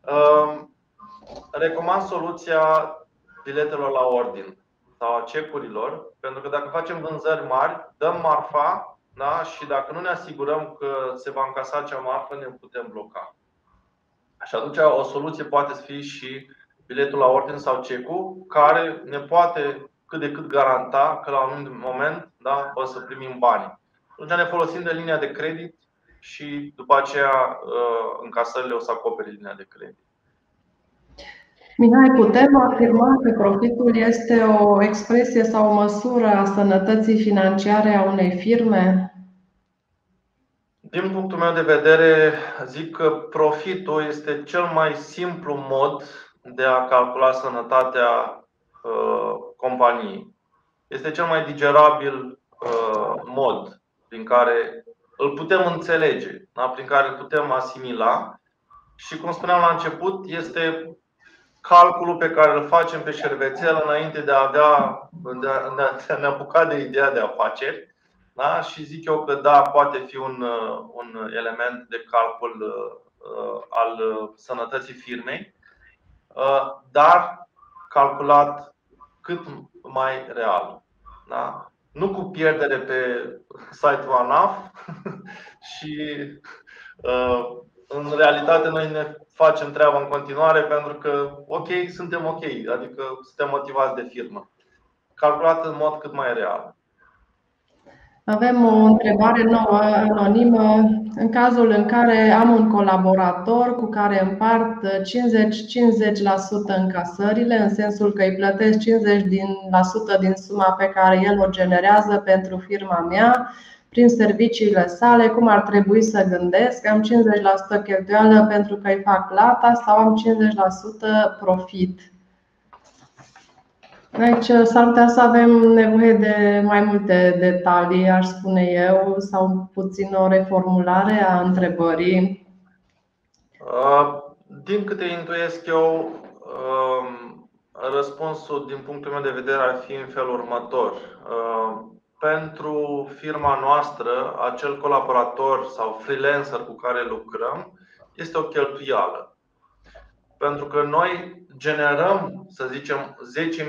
Uh, recomand soluția biletelor la ordin sau a cecurilor, pentru că dacă facem vânzări mari, dăm marfa da? și dacă nu ne asigurăm că se va încasa acea marfă, ne putem bloca. Și atunci o soluție poate fi și biletul la ordine sau cecul, care ne poate cât de cât garanta că la un moment da, o să primim bani. Atunci ne folosim de linia de credit și după aceea uh, încasările o să acopere linia de credit. Mihai, putem afirma că profitul este o expresie sau o măsură a sănătății financiare a unei firme? Din punctul meu de vedere, zic că profitul este cel mai simplu mod de a calcula sănătatea uh, companiei. Este cel mai digerabil uh, mod prin care îl putem înțelege, da? prin care îl putem asimila. Și cum spuneam la început, este calculul pe care îl facem pe șervețel înainte de a, avea, de a, de a ne apuca de ideea de afaceri. Da? Și zic eu că da, poate fi un, un element de calcul uh, al sănătății firmei, uh, dar calculat cât mai real. Da? Nu cu pierdere pe site-ul ANAF și uh, în realitate noi ne facem treaba în continuare pentru că, ok, suntem ok, adică suntem motivați de firmă. Calculat în mod cât mai real. Avem o întrebare nouă, anonimă. În cazul în care am un colaborator cu care împart 50-50% încasările, în sensul că îi plătesc 50% din, din suma pe care el o generează pentru firma mea, prin serviciile sale, cum ar trebui să gândesc. Am 50% cheltuială pentru că îi fac lata sau am 50% profit. Aici s-ar putea să avem nevoie de mai multe detalii, aș spune eu, sau puțin o reformulare a întrebării. Din câte intuiesc eu, răspunsul din punctul meu de vedere ar fi în felul următor pentru firma noastră, acel colaborator sau freelancer cu care lucrăm este o cheltuială. Pentru că noi generăm, să zicem,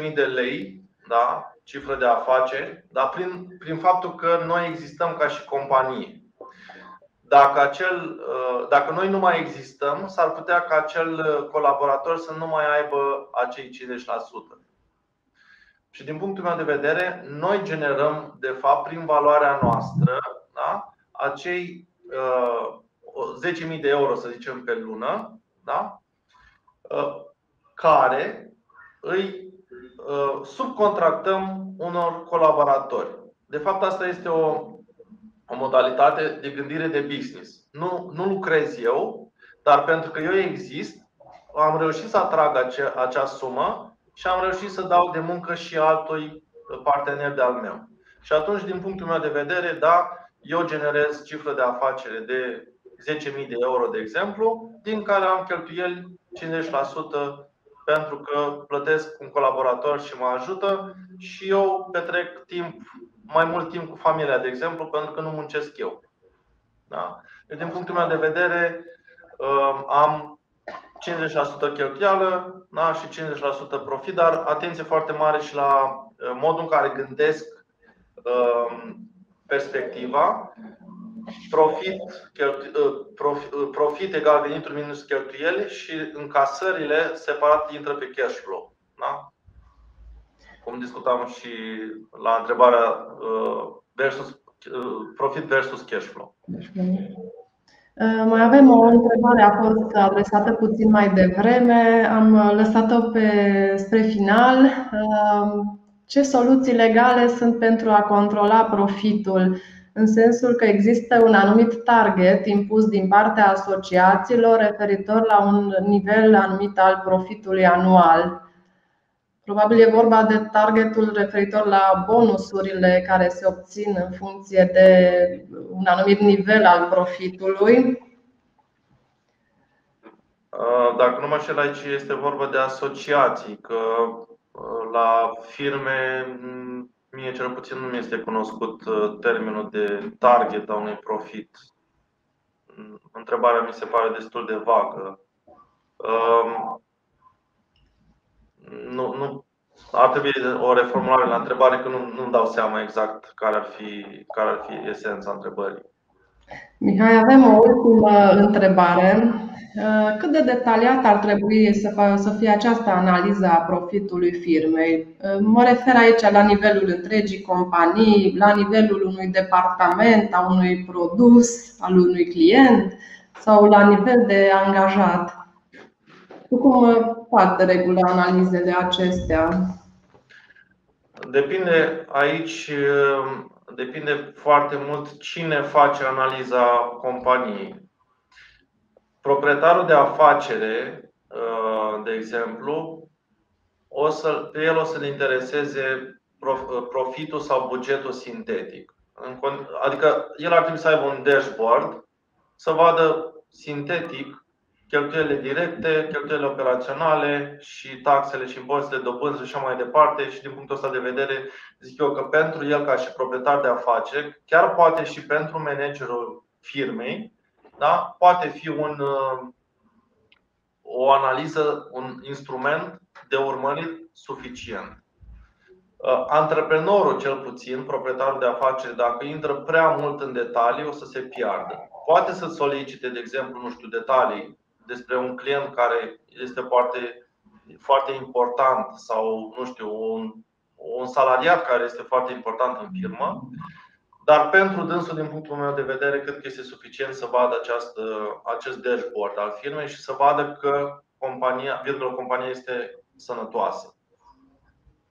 10.000 de lei, da, cifră de afaceri, dar prin, prin faptul că noi existăm ca și companie. Dacă, acel, dacă noi nu mai existăm, s-ar putea ca acel colaborator să nu mai aibă acei 50%. Și din punctul meu de vedere, noi generăm, de fapt, prin valoarea noastră, da, acei uh, 10.000 de euro, să zicem, pe lună, da, uh, care îi uh, subcontractăm unor colaboratori. De fapt, asta este o, o modalitate de gândire de business. Nu, nu lucrez eu, dar pentru că eu exist, am reușit să atrag acea, acea sumă și am reușit să dau de muncă și altui partener de al meu. Și atunci, din punctul meu de vedere, da, eu generez cifră de afacere de 10.000 de euro, de exemplu, din care am cheltuieli 50% pentru că plătesc un colaborator și mă ajută și eu petrec timp, mai mult timp cu familia, de exemplu, pentru că nu muncesc eu. Da? Deci, din punctul meu de vedere, um, am 50% cheltuială da? și 50% profit, dar atenție foarte mare și la uh, modul în care gândesc um, perspectiva profit, uh, profit, uh, profit egal venituri minus cheltuieli și încasările separat intră pe cash flow. Da? Cum discutam și la întrebarea uh, versus, profit versus cash flow. Mai avem o întrebare, a fost adresată puțin mai devreme. Am lăsat-o pe, spre final. Ce soluții legale sunt pentru a controla profitul? În sensul că există un anumit target impus din partea asociațiilor referitor la un nivel anumit al profitului anual. Probabil e vorba de targetul referitor la bonusurile care se obțin în funcție de un anumit nivel al profitului. Dacă nu mă știu aici este vorba de asociații, că la firme Mie cel puțin nu mi este cunoscut uh, termenul de target a unui profit. Mm, întrebarea mi se pare destul de vagă. Um, nu, nu, ar trebui o reformulare la întrebare, că nu, nu dau seama exact care ar fi, care ar fi esența întrebării. Mihai, avem o ultimă întrebare. Uh, cât de detaliat ar trebui să fie această analiză a profitului firmei? Uh, mă refer aici la nivelul întregii companii, la nivelul unui departament, a unui produs, al unui client sau la nivel de angajat. Cum fac de regulă analizele acestea? Depinde aici uh, depinde foarte mult cine face analiza companiei. Proprietarul de afacere, uh, de exemplu, o să, pe el o să-l intereseze uh, profitul sau bugetul sintetic. Adică el ar trebui să aibă un dashboard să vadă sintetic cheltuielile directe, cheltuielile operaționale și taxele și impozitele, dobânzi și așa mai departe. Și din punctul ăsta de vedere, zic eu că pentru el, ca și proprietar de afaceri, chiar poate și pentru managerul firmei, da? poate fi un, uh, o analiză, un instrument de urmărit suficient. Uh, antreprenorul, cel puțin, proprietarul de afaceri, dacă intră prea mult în detalii, o să se piardă. Poate să solicite, de exemplu, nu știu, detalii despre un client care este foarte, foarte important sau, nu știu, un, un salariat care este foarte important în firmă, dar pentru dânsul, din punctul meu de vedere, cred că este suficient să vadă această, acest dashboard al firmei și să vadă că compania, virgulă, compania este sănătoasă.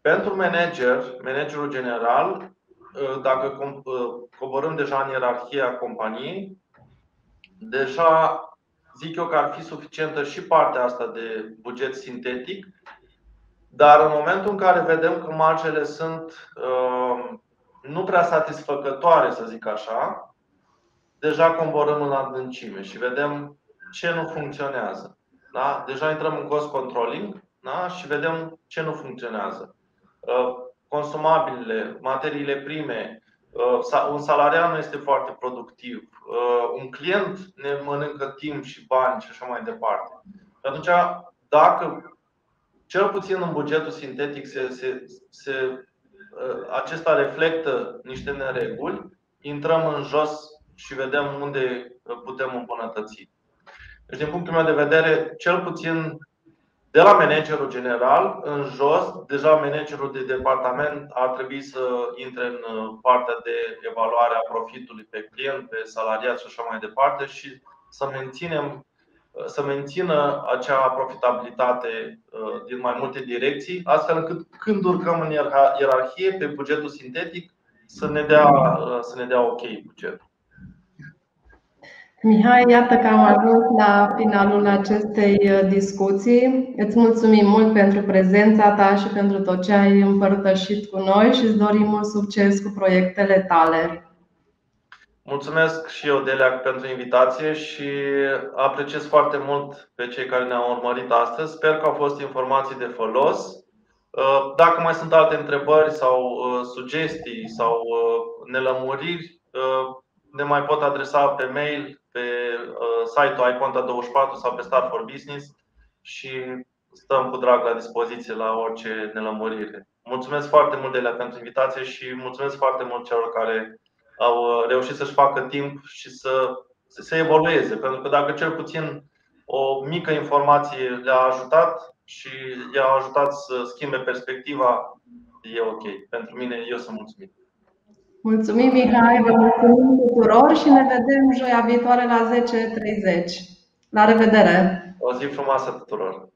Pentru manager, managerul general, dacă coborâm deja în ierarhia companiei, deja zic eu că ar fi suficientă și partea asta de buget sintetic, dar în momentul în care vedem că marjele sunt uh, nu prea satisfăcătoare, să zic așa, deja coborâm în adâncime și vedem ce nu funcționează. Da? Deja intrăm în cost controlling da? și vedem ce nu funcționează. Uh, consumabilele, materiile prime, uh, un salariat nu este foarte productiv, Uh, un client ne mănâncă timp și bani și așa mai departe. Atunci, dacă cel puțin în bugetul sintetic se, se, se, uh, acesta reflectă niște nereguli, intrăm în jos și vedem unde putem îmbunătăți. Deci, din punctul meu de vedere, cel puțin de la managerul general în jos, deja managerul de departament ar trebui să intre în uh, partea de evaluare a profitului pe client, pe salariat și așa mai departe și să menținem să mențină acea profitabilitate din mai multe direcții, astfel încât când urcăm în ierarhie pe bugetul sintetic să ne dea, să ne dea ok bugetul. Mihai, iată că am ajuns la finalul acestei uh, discuții. Îți mulțumim mult pentru prezența ta și pentru tot ce ai împărtășit cu noi și îți dorim mult succes cu proiectele tale. Mulțumesc și eu, Delia, pentru invitație și apreciez foarte mult pe cei care ne-au urmărit astăzi. Sper că au fost informații de folos. Uh, dacă mai sunt alte întrebări sau uh, sugestii sau nelămuriri, ne mai pot adresa pe mail pe uh, site-ul iConta24 sau pe Start for Business și stăm cu drag la dispoziție la orice nelămurire. Mulțumesc foarte mult, Delia, pentru invitație și mulțumesc foarte mult celor care au uh, reușit să-și facă timp și să, să se evolueze. Pentru că dacă cel puțin o mică informație le-a ajutat și i-a ajutat să schimbe perspectiva, e ok. Pentru mine, eu sunt mulțumit. Mulțumim, Mihai, vă mulțumim tuturor și ne vedem joia viitoare la 10.30. La revedere! O zi frumoasă tuturor!